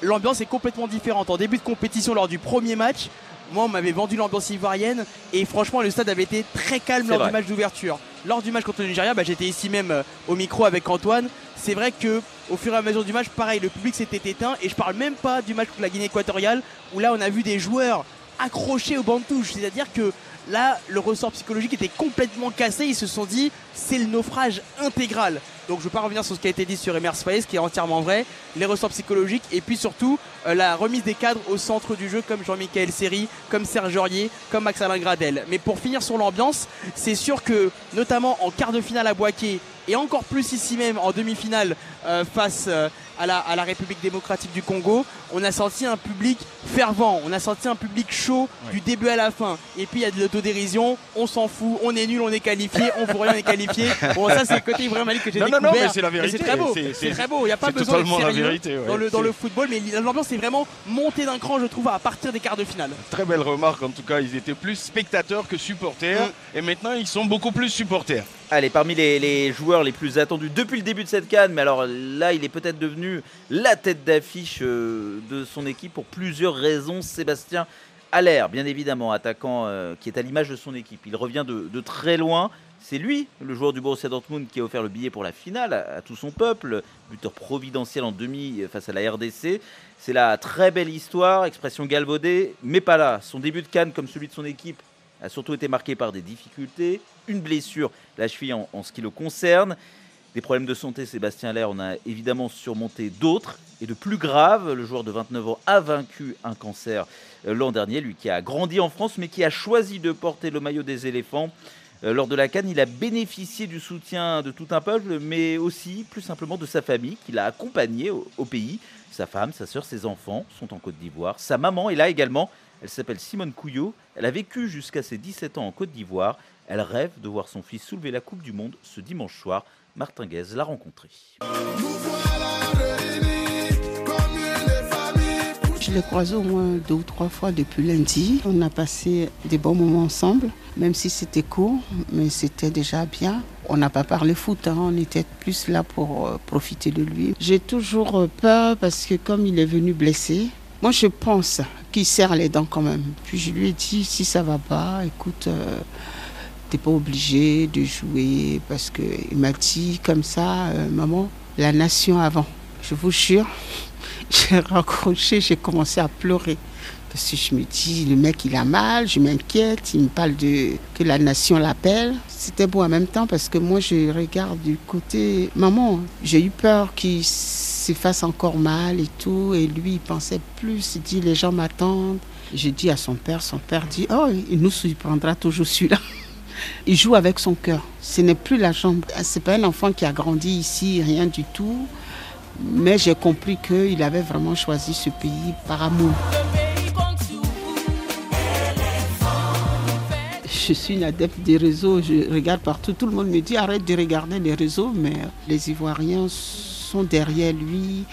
l'ambiance est complètement différente. En début de compétition lors du premier match, moi on m'avait vendu l'ambiance ivoirienne et franchement le stade avait été très calme lors vrai. du match d'ouverture. Lors du match contre le Nigeria, bah, j'étais ici même euh, au micro avec Antoine. C'est vrai que au fur et à mesure du match, pareil, le public s'était éteint et je parle même pas du match contre la Guinée équatoriale où là on a vu des joueurs accrochés au banc de touche. C'est-à-dire que là, le ressort psychologique était complètement cassé. Ils se sont dit, c'est le naufrage intégral. Donc je ne vais pas revenir sur ce qui a été dit sur Emers Faye, ce qui est entièrement vrai, les ressorts psychologiques et puis surtout euh, la remise des cadres au centre du jeu comme Jean-Michel Seri, comme Serge Aurier, comme Max-Alain Gradel. Mais pour finir sur l'ambiance, c'est sûr que notamment en quart de finale à Boaké et encore plus ici même en demi-finale euh, face euh, à, la, à la République démocratique du Congo, on a senti un public fervent, on a senti un public chaud du début à la fin. Et puis il y a de l'autodérision, on s'en fout, on est nul, on est qualifié, on vaut rien, on est qualifié. Bon ça c'est le côté vraiment que j'ai Non, non, découvert. non, mais c'est la vérité. C'est très beau, C'est- très beau, il n'y a pas besoin totalement la vérité, ouais. dans, le, dans C'est- le football, mais l'ambiance est vraiment montée d'un cran je trouve à partir des quarts de finale. Très belle remarque, en tout cas, ils étaient plus spectateurs que supporters. Mm. Et maintenant, ils sont beaucoup plus supporters. Allez, parmi les, joueurs les plus attendus depuis le début de cette canne, mais alors là, il est peut-être devenu la tête d'affiche euh, de son équipe pour plusieurs raisons. Sébastien Allaire, bien évidemment, attaquant euh, qui est à l'image de son équipe. Il revient de, très loin. C'est lui, le joueur du Borussia Dortmund, qui a offert le billet pour la finale à, tout son peuple, buteur providentiel en demi face à la RDC. C'est la très belle histoire, expression galvaudée, mais pas là. Son début de canne, comme celui de son équipe, a surtout été marqué par des difficultés, une blessure, la cheville en, ce qui le concerne, des problèmes de santé, Sébastien Allaire en a évidemment surmonté d'autres, et de plus grave, le joueur de 29 ans a vaincu un cancer euh, l'an dernier, lui qui a grandi en France, mais qui a choisi de porter le maillot des éléphants. Euh, Lors de la Cannes, il a bénéficié du soutien de tout un peuple, mais aussi plus simplement de sa famille, qui l'a accompagné au, au pays. Sa femme, sa sœur, ses enfants sont en Côte d'Ivoire. Sa maman est là également. Elle s'appelle Simone Couillot. Elle a vécu jusqu'à ses 17 ans en Côte d'Ivoire. Elle rêve de voir son fils soulever la Coupe du Monde ce dimanche soir. Martin Guez l'a rencontré. Je l'ai croisé au moins deux ou trois fois depuis lundi. On a passé des bons moments ensemble, même si c'était court, mais c'était déjà bien. On n'a pas parlé foot, hein, on était plus là pour euh, profiter de lui. J'ai toujours peur parce que comme il est venu blessé, moi je pense qu'il serre les dents quand même. Puis je lui ai dit si ça va pas, écoute, euh, t'es pas obligé de jouer parce qu'il m'a dit comme ça, euh, maman, la nation avant. Je vous jure, j'ai raccroché, j'ai commencé à pleurer. Parce que je me dis, le mec, il a mal, je m'inquiète, il me parle de que la nation l'appelle. C'était beau en même temps parce que moi, je regarde du côté maman. J'ai eu peur qu'il se fasse encore mal et tout. Et lui, il pensait plus. Il dit, les gens m'attendent. J'ai dit à son père, son père dit, oh, il nous surprendra toujours celui-là. Il joue avec son cœur. Ce n'est plus la jambe. C'est pas un enfant qui a grandi ici, rien du tout. Mais j'ai compris qu'il avait vraiment choisi ce pays par amour. Je suis une adepte des réseaux, je regarde partout. Tout le monde me dit arrête de regarder les réseaux, mais les Ivoiriens derrière lui,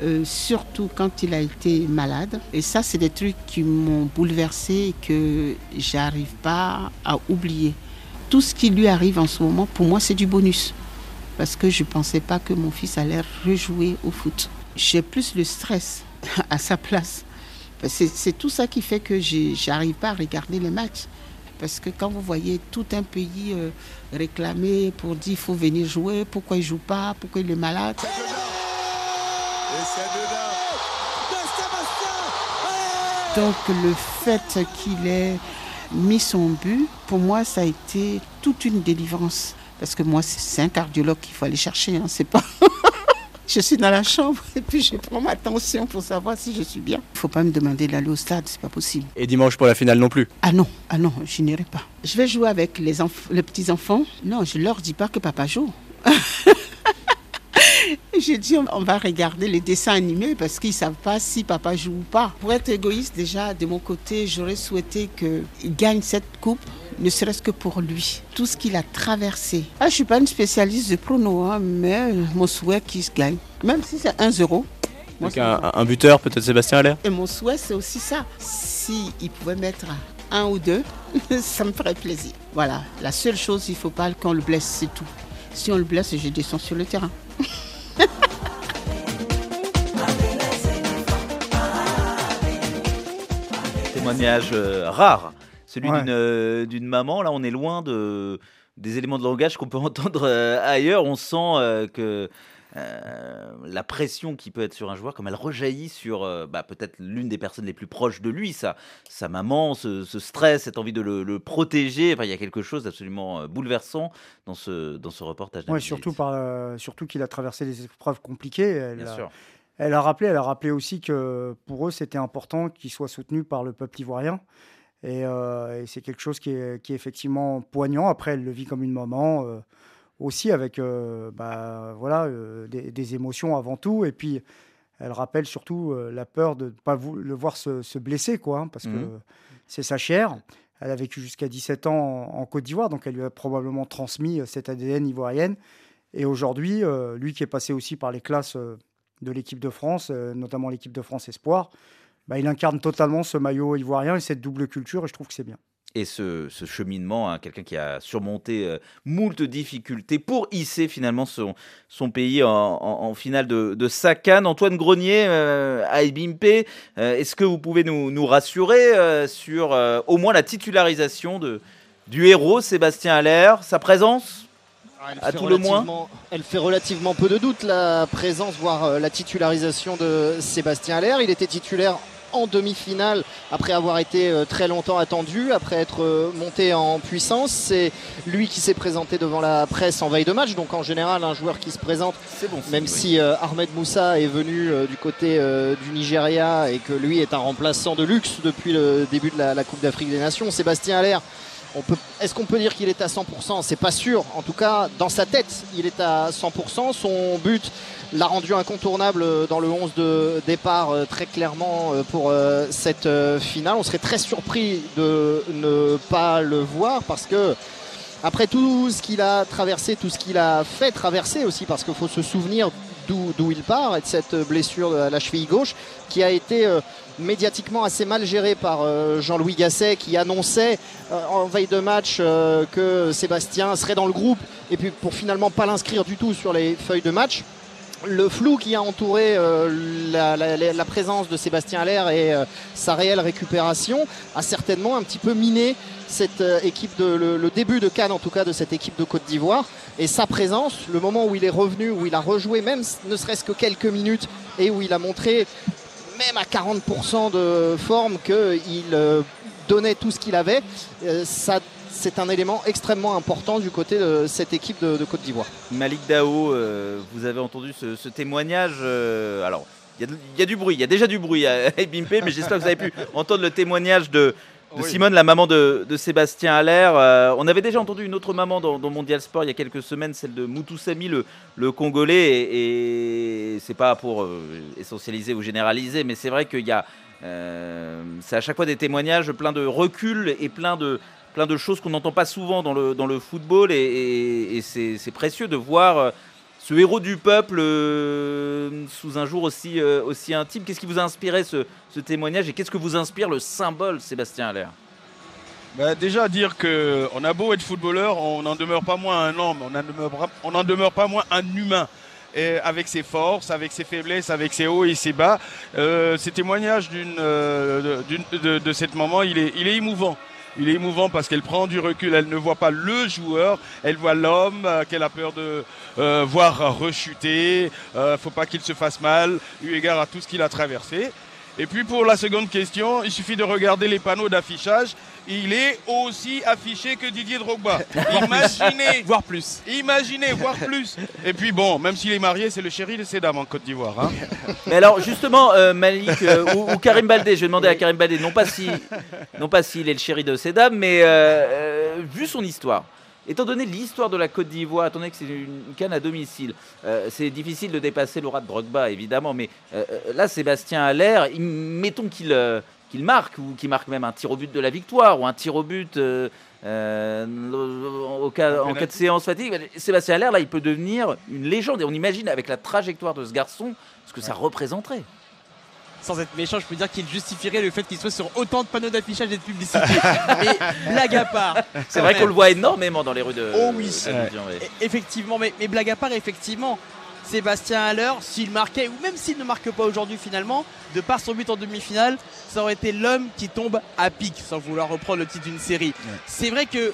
euh, surtout quand il a été malade. Et ça, c'est des trucs qui m'ont bouleversé et que j'arrive pas à oublier. Tout ce qui lui arrive en ce moment, pour moi, c'est du bonus. Parce que je ne pensais pas que mon fils allait rejouer au foot. J'ai plus le stress à sa place. C'est tout ça qui fait que je n'arrive pas à regarder les matchs. Parce que quand vous voyez tout un pays euh, réclamer pour dire qu'il faut venir jouer, pourquoi il ne joue pas, pourquoi il est malade. Donc le fait qu'il ait mis son but, pour moi, ça a été toute une délivrance. Parce que moi, c'est c'est un cardiologue qu'il faut aller chercher, hein, c'est pas... je suis dans la chambre et puis je prends ma tension pour savoir si je suis bien. Il ne faut pas me demander d'aller au stade, c'est pas possible. Et dimanche pour la finale non plus? Ah non, ah non, je n'irai pas. Je vais jouer avec les, les petits-enfants. Non, je leur dis pas que papa joue. J'ai dit, on va regarder les dessins animés parce qu'ils ne savent pas si papa joue ou pas. Pour être égoïste, déjà, de mon côté, j'aurais souhaité qu'il gagne cette coupe, ne serait-ce que pour lui. Tout ce qu'il a traversé. Ah, je ne suis pas une spécialiste de prono, hein, mais mon souhait qu'il se gagne. Même si c'est 1 0 moi, Donc un, buteur, peut-être Sébastien Allaire Et mon souhait, c'est aussi ça. Si il pouvait mettre un ou deux, ça me ferait plaisir. Voilà, la seule chose, il ne faut pas qu'on le blesse, c'est tout. Si on le blesse, je descends sur le terrain. témoignage euh, rare, celui Ouais. d'une euh, d'une maman. Là, on est loin de, des éléments de langage qu'on peut entendre euh, ailleurs. On sent euh, que euh, la pression qui peut être sur un joueur, comme elle rejaillit sur euh, bah, peut-être l'une des personnes les plus proches de lui, sa, sa maman, ce, ce stress, cette envie de le, le protéger. Enfin, il y a quelque chose d'absolument euh, bouleversant dans ce, dans ce reportage. D'Anne surtout par, euh, surtout qu'il a traversé des épreuves compliquées. Elle, Bien a, sûr. elle a rappelé, elle a rappelé aussi que pour eux, c'était important qu'il soit soutenu par le peuple ivoirien. Et, euh, et c'est quelque chose qui est, qui est effectivement poignant. Après, elle le vit comme une maman euh, aussi, avec euh, bah, voilà, euh, des, des émotions avant tout. Et puis, elle rappelle surtout euh, la peur de ne pas le voir se, se blesser, quoi, hein, parce que Mhm. c'est sa chair. Elle a vécu jusqu'à 17 ans en, en Côte d'Ivoire, donc elle lui a probablement transmis cette ADN ivoirienne. Et aujourd'hui, euh, lui qui est passé aussi par les classes euh, de l'équipe de France, euh, notamment l'équipe de France Espoir, bah, il incarne totalement ce maillot ivoirien et cette double culture, et je trouve que c'est bien. Et ce, ce cheminement, hein, quelqu'un qui a surmonté euh, moult difficultés pour hisser finalement son, son pays en, en- en finale de, de sa CAN. Antoine Grenier, euh, à Ibimpe, euh, est-ce que vous pouvez nous, nous rassurer euh, sur euh, au moins la titularisation de, du héros Sébastien Allaire, sa présence? À fait tout le moins Elle fait relativement peu de doute la présence, voire la titularisation de Sébastien Allaire. Il était titulaire en demi-finale après avoir été euh, très longtemps attendu, après être euh, monté en puissance. C'est lui qui s'est présenté devant la presse en veille de match. Donc en général, un joueur qui se présente, même si euh, Ahmed Moussa est venu euh, du côté euh, du Nigeria et que lui est un remplaçant de luxe depuis le début de la, la Coupe d'Afrique des Nations, Sébastien Allaire on peut- Est-ce qu'on peut dire qu'il est à 100% C'est pas sûr. En tout cas, dans sa tête, il est à 100%. Son but l'a rendu incontournable dans le 11 de départ euh, très clairement euh, pour euh, cette euh, finale. On serait très surpris de ne pas le voir parce que après tout ce qu'il a traversé, tout ce qu'il a fait traverser aussi, parce qu'il faut se souvenir d'où il part et de cette blessure à la cheville gauche qui a été euh, médiatiquement assez mal gérée par euh, Jean-Louis Gasset qui annonçait euh, en veille de match euh, que Sébastien serait dans le groupe et puis pour finalement pas l'inscrire du tout sur les feuilles de match le flou qui a entouré euh, la, présence de Sébastien Allaire et euh, sa réelle récupération a certainement un petit peu miné cette euh, équipe le, début de Cannes en tout cas de cette équipe de Côte d'Ivoire. Et sa présence le moment où il est revenu où il a rejoué même ne serait-ce que quelques minutes et où il a montré même à 40% de forme qu'il donnait tout ce qu'il avait ça c'est un élément extrêmement important du côté de cette équipe de, de Côte d'Ivoire. Malik Dao, euh, vous avez entendu ce, ce témoignage. euh, alors, il y, a y du bruit, il y a déjà du bruit à Bimpe, mais j'espère que vous avez pu entendre le témoignage de, de Oui. Simone, la maman de, de Sébastien Allaire. Euh, on avait déjà entendu une autre maman dans, dans Mondial Sport il y a quelques semaines, celle de Moutou Sami, le, le Congolais. Et, et c'est pas pour euh, essentialiser ou généraliser, mais c'est vrai qu'il y a. euh, c'est à chaque fois des témoignages plein de recul et plein de, plein de choses qu'on n'entend pas souvent dans le, dans le football. Et, et- c'est précieux de voir euh, ce héros du peuple euh, sous un jour aussi, euh, aussi intime. Qu'est-ce qui vous a inspiré ce, ce témoignage et qu'est-ce que vous inspire le symbole Sébastien Allaire? Bah, déjà dire que on a beau être footballeur, on n'en demeure pas moins un homme, on n'en demeure, pas- moins un humain. Avec ses forces, avec ses faiblesses, avec ses hauts et ses bas, euh, ces témoignages d'une, de- de, de cette maman, il est, il est émouvant. Il est émouvant parce qu'elle prend du recul, elle ne voit pas le joueur, elle voit l'homme euh, qu'elle a peur de euh, voir rechuter. Euh, faut pas qu'il se fasse mal, eu égard à tout ce qu'il a traversé. Et puis pour la seconde question, il suffit de regarder les panneaux d'affichage. Il est aussi affiché que Didier Drogba. Imaginez, voire plus. Imaginez, voire plus. Et puis bon, même s'il est marié, c'est le chéri de ses dames en Côte d'Ivoire. hein. Mais alors justement, euh, Malik euh, ou, ou Karim Baldé, je vais demander à Karim Baldé, non pas si, non pas s'il est le chéri de ces dames, mais euh, vu son histoire. Étant donné l'histoire de la Côte d'Ivoire, étant donné que c'est une canne à domicile, euh, c'est difficile de dépasser Laura de Drogba, évidemment. Mais euh, là, Sébastien Allaire, mettons qu'il euh, qu'il marque, ou qu'il marque même un tir au but de la victoire, ou un tir au but euh, euh, au cas, en cas de séance fatigue. Sébastien Allaire, là, il peut devenir une légende. Et on imagine avec la trajectoire de ce garçon ce que ça représenterait. Sans être méchant, je peux dire qu'il justifierait le fait qu'il soit sur autant de panneaux d'affichage et de publicité. mais blague à part. C'est vrai qu'on le voit énormément dans les rues de. Oh oui, de. E- Effectivement, mais, mais blague à part, effectivement, Sébastien Haller, s'il marquait, ou même s'il ne marque pas aujourd'hui finalement, de par son but en demi-finale, ça aurait été l'homme qui tombe à pic, sans vouloir reprendre le titre d'une série. C'est vrai que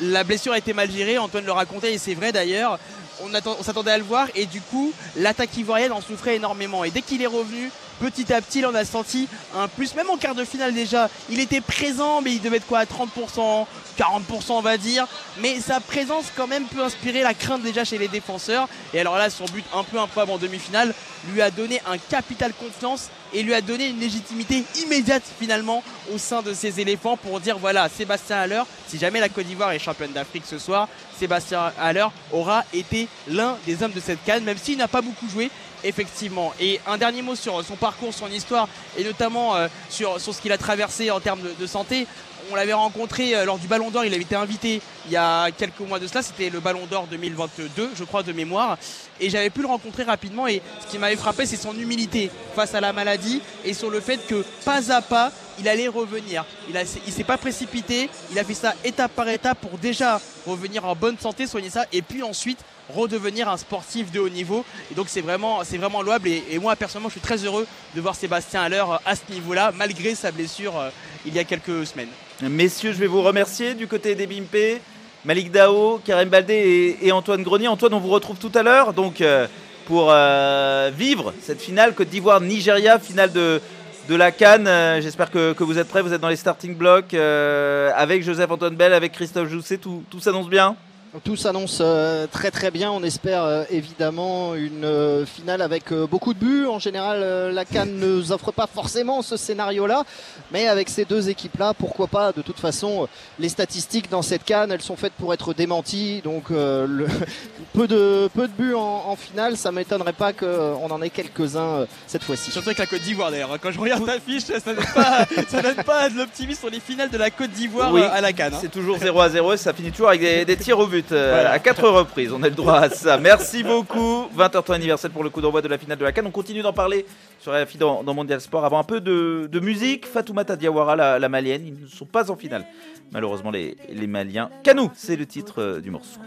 la blessure a été mal gérée, Antoine le racontait, et c'est vrai d'ailleurs. On, on s'attendait à le voir, et du coup, l'attaque ivoirienne en souffrait énormément. Et dès qu'il est revenu, petit à petit, là, on a senti un plus, même en quart de finale déjà. Il était présent, mais il devait être quoi à 30%, 40% on va dire. Mais sa présence quand même peut inspirer la crainte déjà chez les défenseurs. Et alors là, son but un peu improbable en demi-finale lui a donné un capital confiance et lui a donné une légitimité immédiate finalement au sein de ses éléphants pour dire voilà, Sébastien Haller, si jamais la Côte d'Ivoire est championne d'Afrique ce soir, Sébastien Haller aura été l'un des hommes de cette canne, même s'il n'a pas beaucoup joué. Effectivement. Et un dernier mot sur son parcours, son histoire, et notamment euh, sur, ce qu'il a traversé en termes de, de santé. On l'avait rencontré euh, lors du Ballon d'Or, il avait été invité il y a quelques mois de cela, c'était le Ballon d'Or 2022, je crois, de mémoire. Et j'avais pu le rencontrer rapidement, et ce qui m'avait frappé, c'est son humilité face à la maladie, et sur le fait que pas à pas, il allait revenir. Il, il s'est pas précipité, il a fait ça étape par étape pour déjà revenir en bonne santé, soigner ça, et puis ensuite redevenir un sportif de haut niveau. Et donc c'est vraiment, c'est vraiment louable. Et, moi personnellement, je suis très heureux de voir Sébastien Haller euh, à ce niveau-là, malgré sa blessure euh, il y a quelques semaines. Messieurs, je vais vous remercier du côté des Bimpe, Malik Dao, Karim Baldé et, Antoine Grenier. Antoine, on vous retrouve tout à l'heure donc euh, pour euh, vivre cette finale Côte d'Ivoire-Nigeria, finale de, de la Cannes. J'espère que, que vous êtes prêts, vous êtes dans les starting blocks avec Joseph Antoine Bell, avec Christophe Jousset, tout, tout s'annonce bien? Tout s'annonce euh, très très bien. On espère euh, évidemment une euh, finale avec beaucoup de buts. En général, la Cannes ne nous offre pas forcément ce scénario-là. Mais avec ces deux équipes-là, pourquoi pas? De toute façon, les statistiques dans cette Cannes, elles sont faites pour être démenties. Donc euh, le- peu, de, peu de buts en, en finale, ça m'étonnerait pas qu'on en ait quelques-uns cette fois-ci. Surtout avec la Côte d'Ivoire d'ailleurs. hein. Quand je regarde l'affiche, ça donne pas, ça donne pas de l'optimisme sur les finales de la Côte d'Ivoire Oui, à la Cannes. hein. C'est toujours 0 à 0 et ça finit toujours avec des, des tirs au but euh, Voilà. à quatre reprises. On a le droit à ça. Merci beaucoup. 20h30 anniversaire pour le coup d'envoi de la finale de la Cannes. On continue d'en parler sur RFI dans, dans Mondial Sport. Avant un peu de, de musique, Fatoumata Diawara, la, la malienne, ils ne sont pas en finale. Malheureusement, les, les Maliens. Canou, c'est le titre euh, du morceau.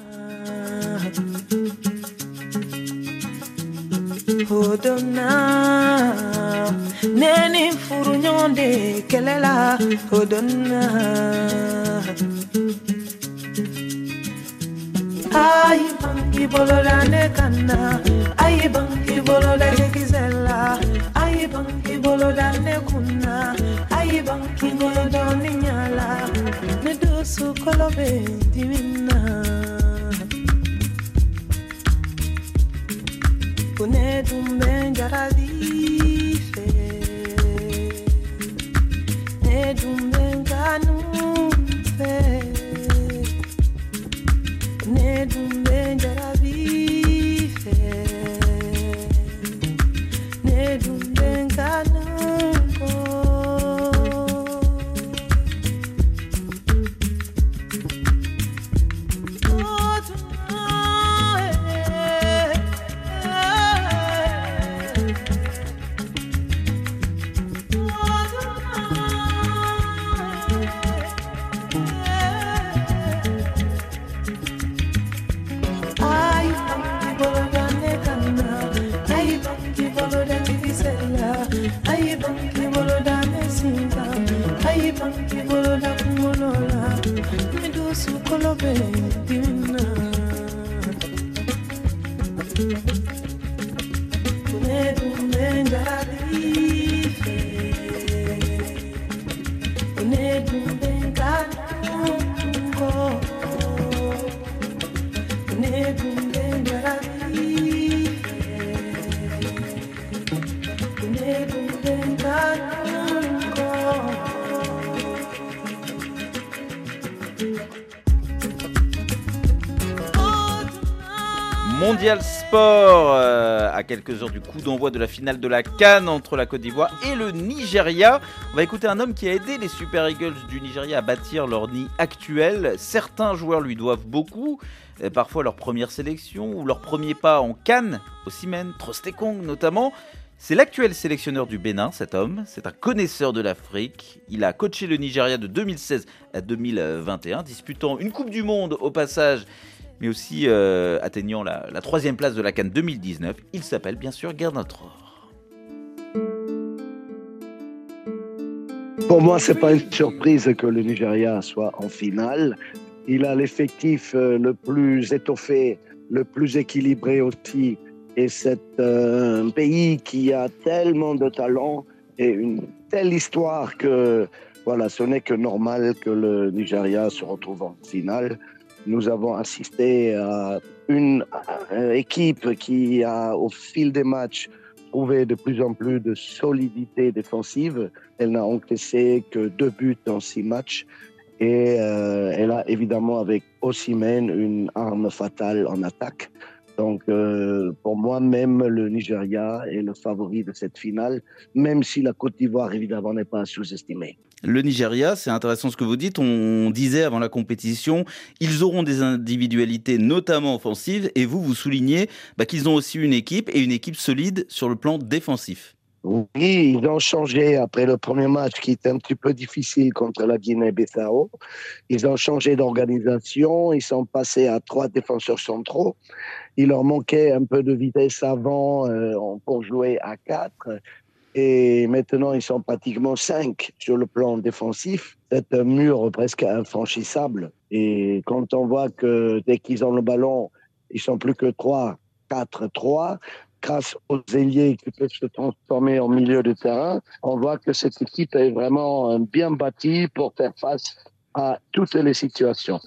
hodonna kɛlɛ la hodonna Ai bangi bolo la nekana Ai bangi bolo la nekizela Ai bangi bolo la nekuna Ai bangi bolo da ninyala Nedusu kolobe. Mondial Sport, euh, à quelques heures du coup d'envoi de la finale de la Cannes entre la Côte d'Ivoire et le Nigeria. On va écouter un homme qui a aidé les Super Eagles du Nigeria à bâtir leur nid actuel. Certains joueurs lui doivent beaucoup, euh, parfois leur première sélection ou leur premier pas en Cannes, Osimhen, Trostekong notamment. C'est l'actuel sélectionneur du Bénin, cet homme. C'est un connaisseur de l'Afrique. Il a coaché le Nigeria de 2016 à 2021, disputant une Coupe du Monde au passage, mais aussi euh, atteignant la, troisième place de la Cannes 2019. Il s'appelle bien sûr Traore. Pour moi, c'est pas une surprise que le Nigeria soit en finale. Il a l'effectif euh, le plus étoffé, le plus équilibré aussi. Et c'est euh, un pays qui a tellement de talent et une telle histoire que voilà, ce n'est que normal que le Nigeria se retrouve en finale. Nous avons assisté à une euh, équipe qui a, au fil des matchs, trouvé de plus en plus de solidité défensive. Elle n'a encaissé que deux buts dans six matchs. Et euh, elle a évidemment avec Osimhen une arme fatale en attaque. Donc euh, pour moi, même le Nigeria est le favori de cette finale, même si la Côte d'Ivoire évidemment n'est pas sous-estimée. Le Nigeria, c'est intéressant ce que vous dites. On disait avant la compétition, ils auront des individualités, notamment offensives, et vous, vous soulignez bah, qu'ils ont aussi une équipe et une équipe solide sur le plan défensif. Oui, ils ont changé après le premier match qui était un petit peu difficile contre la Guinée-Bissau. Ils ont changé d'organisation, ils sont passés à trois défenseurs centraux. Il leur manquait un peu de vitesse avant euh, pour jouer à quatre. Et maintenant, ils sont pratiquement cinq sur le plan défensif. C'est un mur presque infranchissable. Et quand on voit que dès qu'ils ont le ballon, ils sont plus que trois, quatre, trois, grâce aux ailiers qui peuvent se transformer en milieu de terrain, on voit que cette équipe est vraiment euh, bien bâtie pour faire face à toutes les situations.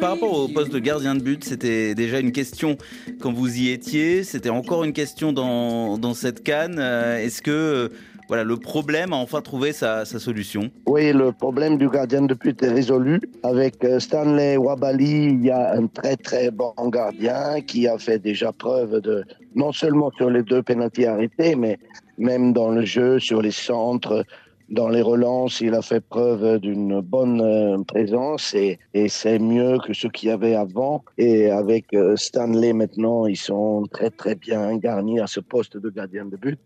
Par rapport au poste de gardien de but, c'était déjà une question quand vous y étiez, c'était encore une question dans, dans cette canne. Euh, est-ce que euh, voilà, le problème a enfin trouvé sa, sa solution Oui, le problème du gardien de but est résolu. Avec euh, Stanley Wabali, il y a un très très bon gardien qui a fait déjà preuve de, non seulement sur les deux pénaltys arrêtés, mais même dans le jeu, sur les centres, dans les relances, il a fait preuve d'une bonne euh, présence et, et c'est mieux que ce qu'il y avait avant. Et avec euh, Stanley maintenant, ils sont très très bien garnis à ce poste de gardien de but.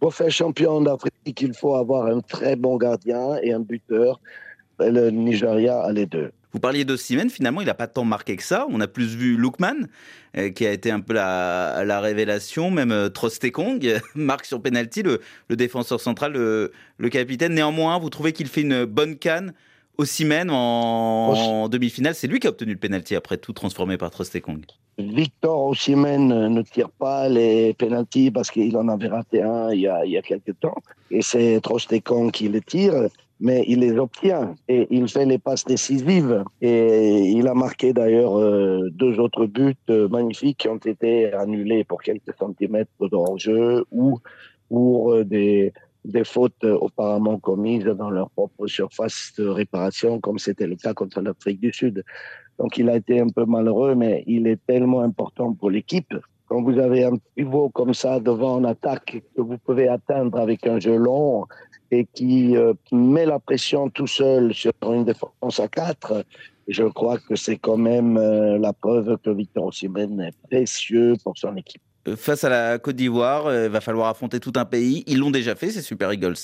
Pour faire champion d'Afrique, il faut avoir un très bon gardien et un buteur. Le Nigeria a les deux. Vous parliez de Simen, finalement, il n'a pas tant marqué que ça. On a plus vu Lookman, euh, qui a été un peu la, la révélation. Même euh, Trostekong marque sur penalty, le, défenseur central, le capitaine. Néanmoins, vous trouvez qu'il fait une bonne canne Simen en, en demi-finale, c'est lui qui a obtenu le penalty après tout transformé par Trostekong. Victor Osimhen ne tire pas les pénalties parce qu'il en avait raté un il y a, il y a quelques temps. Et c'est Trostekong qui les tire, mais il les obtient et il fait les passes décisives. Et il a marqué d'ailleurs euh, deux autres buts euh, magnifiques qui ont été annulés pour quelques centimètres de hors-jeu ou pour euh, des, des fautes auparavant commises dans leur propre surface de réparation, comme c'était le cas contre l'Afrique du Sud. Donc il a été un peu malheureux, mais il est tellement important pour l'équipe. Quand vous avez un pivot comme ça devant en attaque que vous pouvez atteindre avec un jeu long et qui euh, met la pression tout seul sur une défense à quatre, je crois que c'est quand même euh, la preuve que Victor Osimhen est précieux pour son équipe. Face à la Côte d'Ivoire, il va falloir affronter tout un pays. Ils l'ont déjà fait, ces Super Eagles.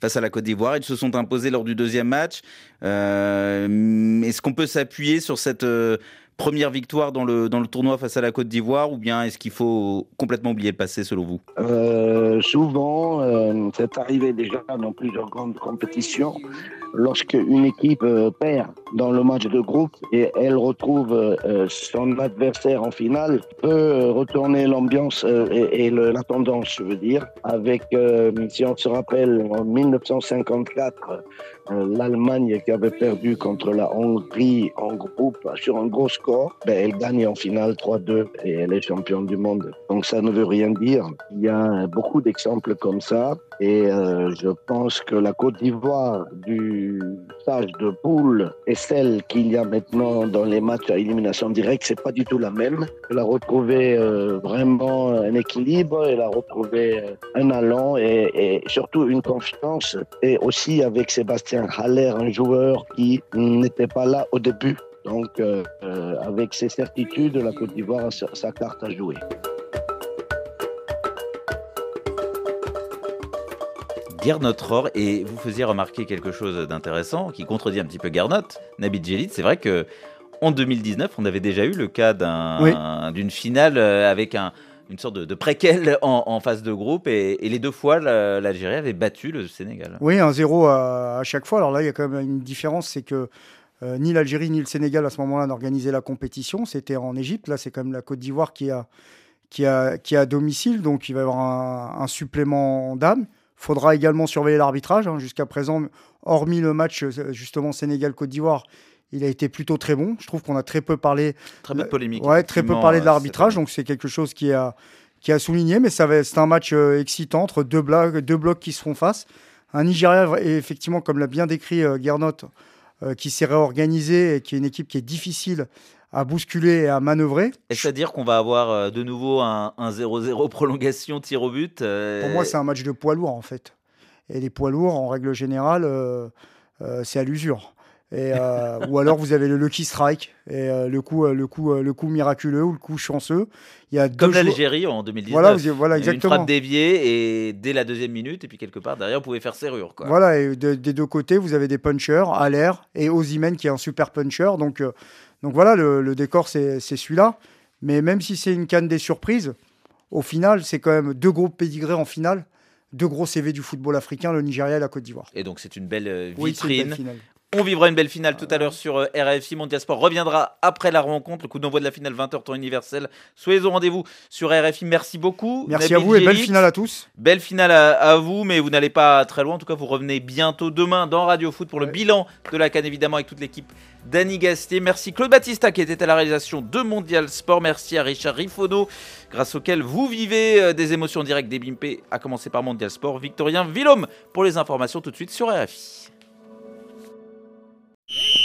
Face à la Côte d'Ivoire, ils se sont imposés lors du deuxième match. Euh, Est-ce qu'on peut s'appuyer sur cette euh, première victoire dans le, dans le tournoi face à la Côte d'Ivoire ou bien est-ce qu'il faut complètement oublier le passé selon vous? Euh, Souvent, euh, c'est arrivé déjà dans plusieurs grandes compétitions. Lorsque une équipe euh, perd dans le match de groupe et elle retrouve euh, son adversaire en finale, peut retourner l'ambiance et, et la tendance, je veux dire. Avec, si on se rappelle, en 1954, l'Allemagne qui avait perdu contre la Hongrie en groupe sur un gros score, ben, elle gagne en finale 3-2 et elle est championne du monde. Donc ça ne veut rien dire. Il y a beaucoup d'exemples comme ça et euh, je pense que la Côte d'Ivoire du stage de poule et celle qu'il y a maintenant dans les matchs à élimination directe, c'est pas du tout la même. Elle a retrouvé euh, vraiment un équilibre, elle a retrouvé euh, un allant et surtout une confiance et aussi avec Sébastien Haller, un joueur qui n'était pas là au début. Donc, euh, euh, avec ces certitudes, la Côte d'Ivoire a sa, carte à jouer. Gernot Rohr, et vous faisiez remarquer quelque chose d'intéressant qui contredit un petit peu Gernot, Nabil Djelit. C'est vrai que en 2019, on avait déjà eu le cas d'un- d'une finale euh, avec un, une sorte de, préquel en, phase de groupe, et, les deux fois, la- l'Algérie avait battu le Sénégal. Oui, un 0 à, à chaque fois. Alors là, il y a quand même une différence, c'est que euh, ni l'Algérie ni le Sénégal à ce moment-là n'organisaient la compétition. C'était en Égypte. Là, c'est quand même la Côte d'Ivoire qui a, qui, a, qui a domicile, donc il va y avoir un, un supplément d'âme. Il faudra également surveiller l'arbitrage. hein. Jusqu'à présent, hormis le match euh, justement Sénégal-Côte d'Ivoire, il a été plutôt très bon. Je trouve qu'on a très peu parlé. Très peu de polémique, Ouais, très peu parlé de euh, l'arbitrage, donc c'est quelque chose qui a, qui a souligné. Mais c'est un match euh, excitant entre deux blocs, deux blocs qui se font face. Un Nigeria, effectivement, comme l'a bien décrit Gernot, qui s'est réorganisé et qui est une équipe qui est difficile à bousculer et à manœuvrer. Est-ce à dire qu'on va avoir euh, de nouveau un un 0-0 prolongation tir au but euh, Pour moi, c'est un match de poids lourd, en fait. Et les poids lourds, en règle générale, euh, euh, c'est à l'usure. Et, ou alors vous avez le lucky strike et le coup, le coup, le coup miraculeux ou le coup chanceux. Il y a Comme l'Algérie en 2019. Voilà, vous- voilà Il y a eu exactement. Une frappe déviée et dès la deuxième minute, et puis quelque part derrière, vous pouvez faire serrure. Quoi. Voilà, et de- des deux côtés, vous avez des punchers, à l'air et Ozymen qui est un super puncher. Donc, donc voilà, le, le décor, c'est celui-là. Mais même si c'est une canne des surprises, au final, c'est quand même deux gros pédigrés en finale, deux gros CV du football africain, le Nigeria et la Côte d'Ivoire. Et donc c'est une belle euh, Oui, c'est une belle vitrine finale. On vivra une belle finale tout à l'heure sur euh, RFI. Mondial Sport reviendra après la rencontre. Le coup d'envoi de la finale 20h temps universel. Soyez au rendez-vous sur RFI. Merci beaucoup. Merci Nabil à vous et belle finale à tous. Belle finale à, à vous, mais vous n'allez pas très loin. En tout cas, vous revenez bientôt demain dans Radio Foot pour le bilan de la Cannes, évidemment, avec toute l'équipe d'Annie Gastier. Merci Claude Battista qui était à la réalisation de Mondial Sport. Merci à Richard Rifono, grâce auquel vous vivez euh, des émotions directes des BIMP, à commencer par Mondial Sport. Victorien Villaume pour les informations tout de suite sur RFI. you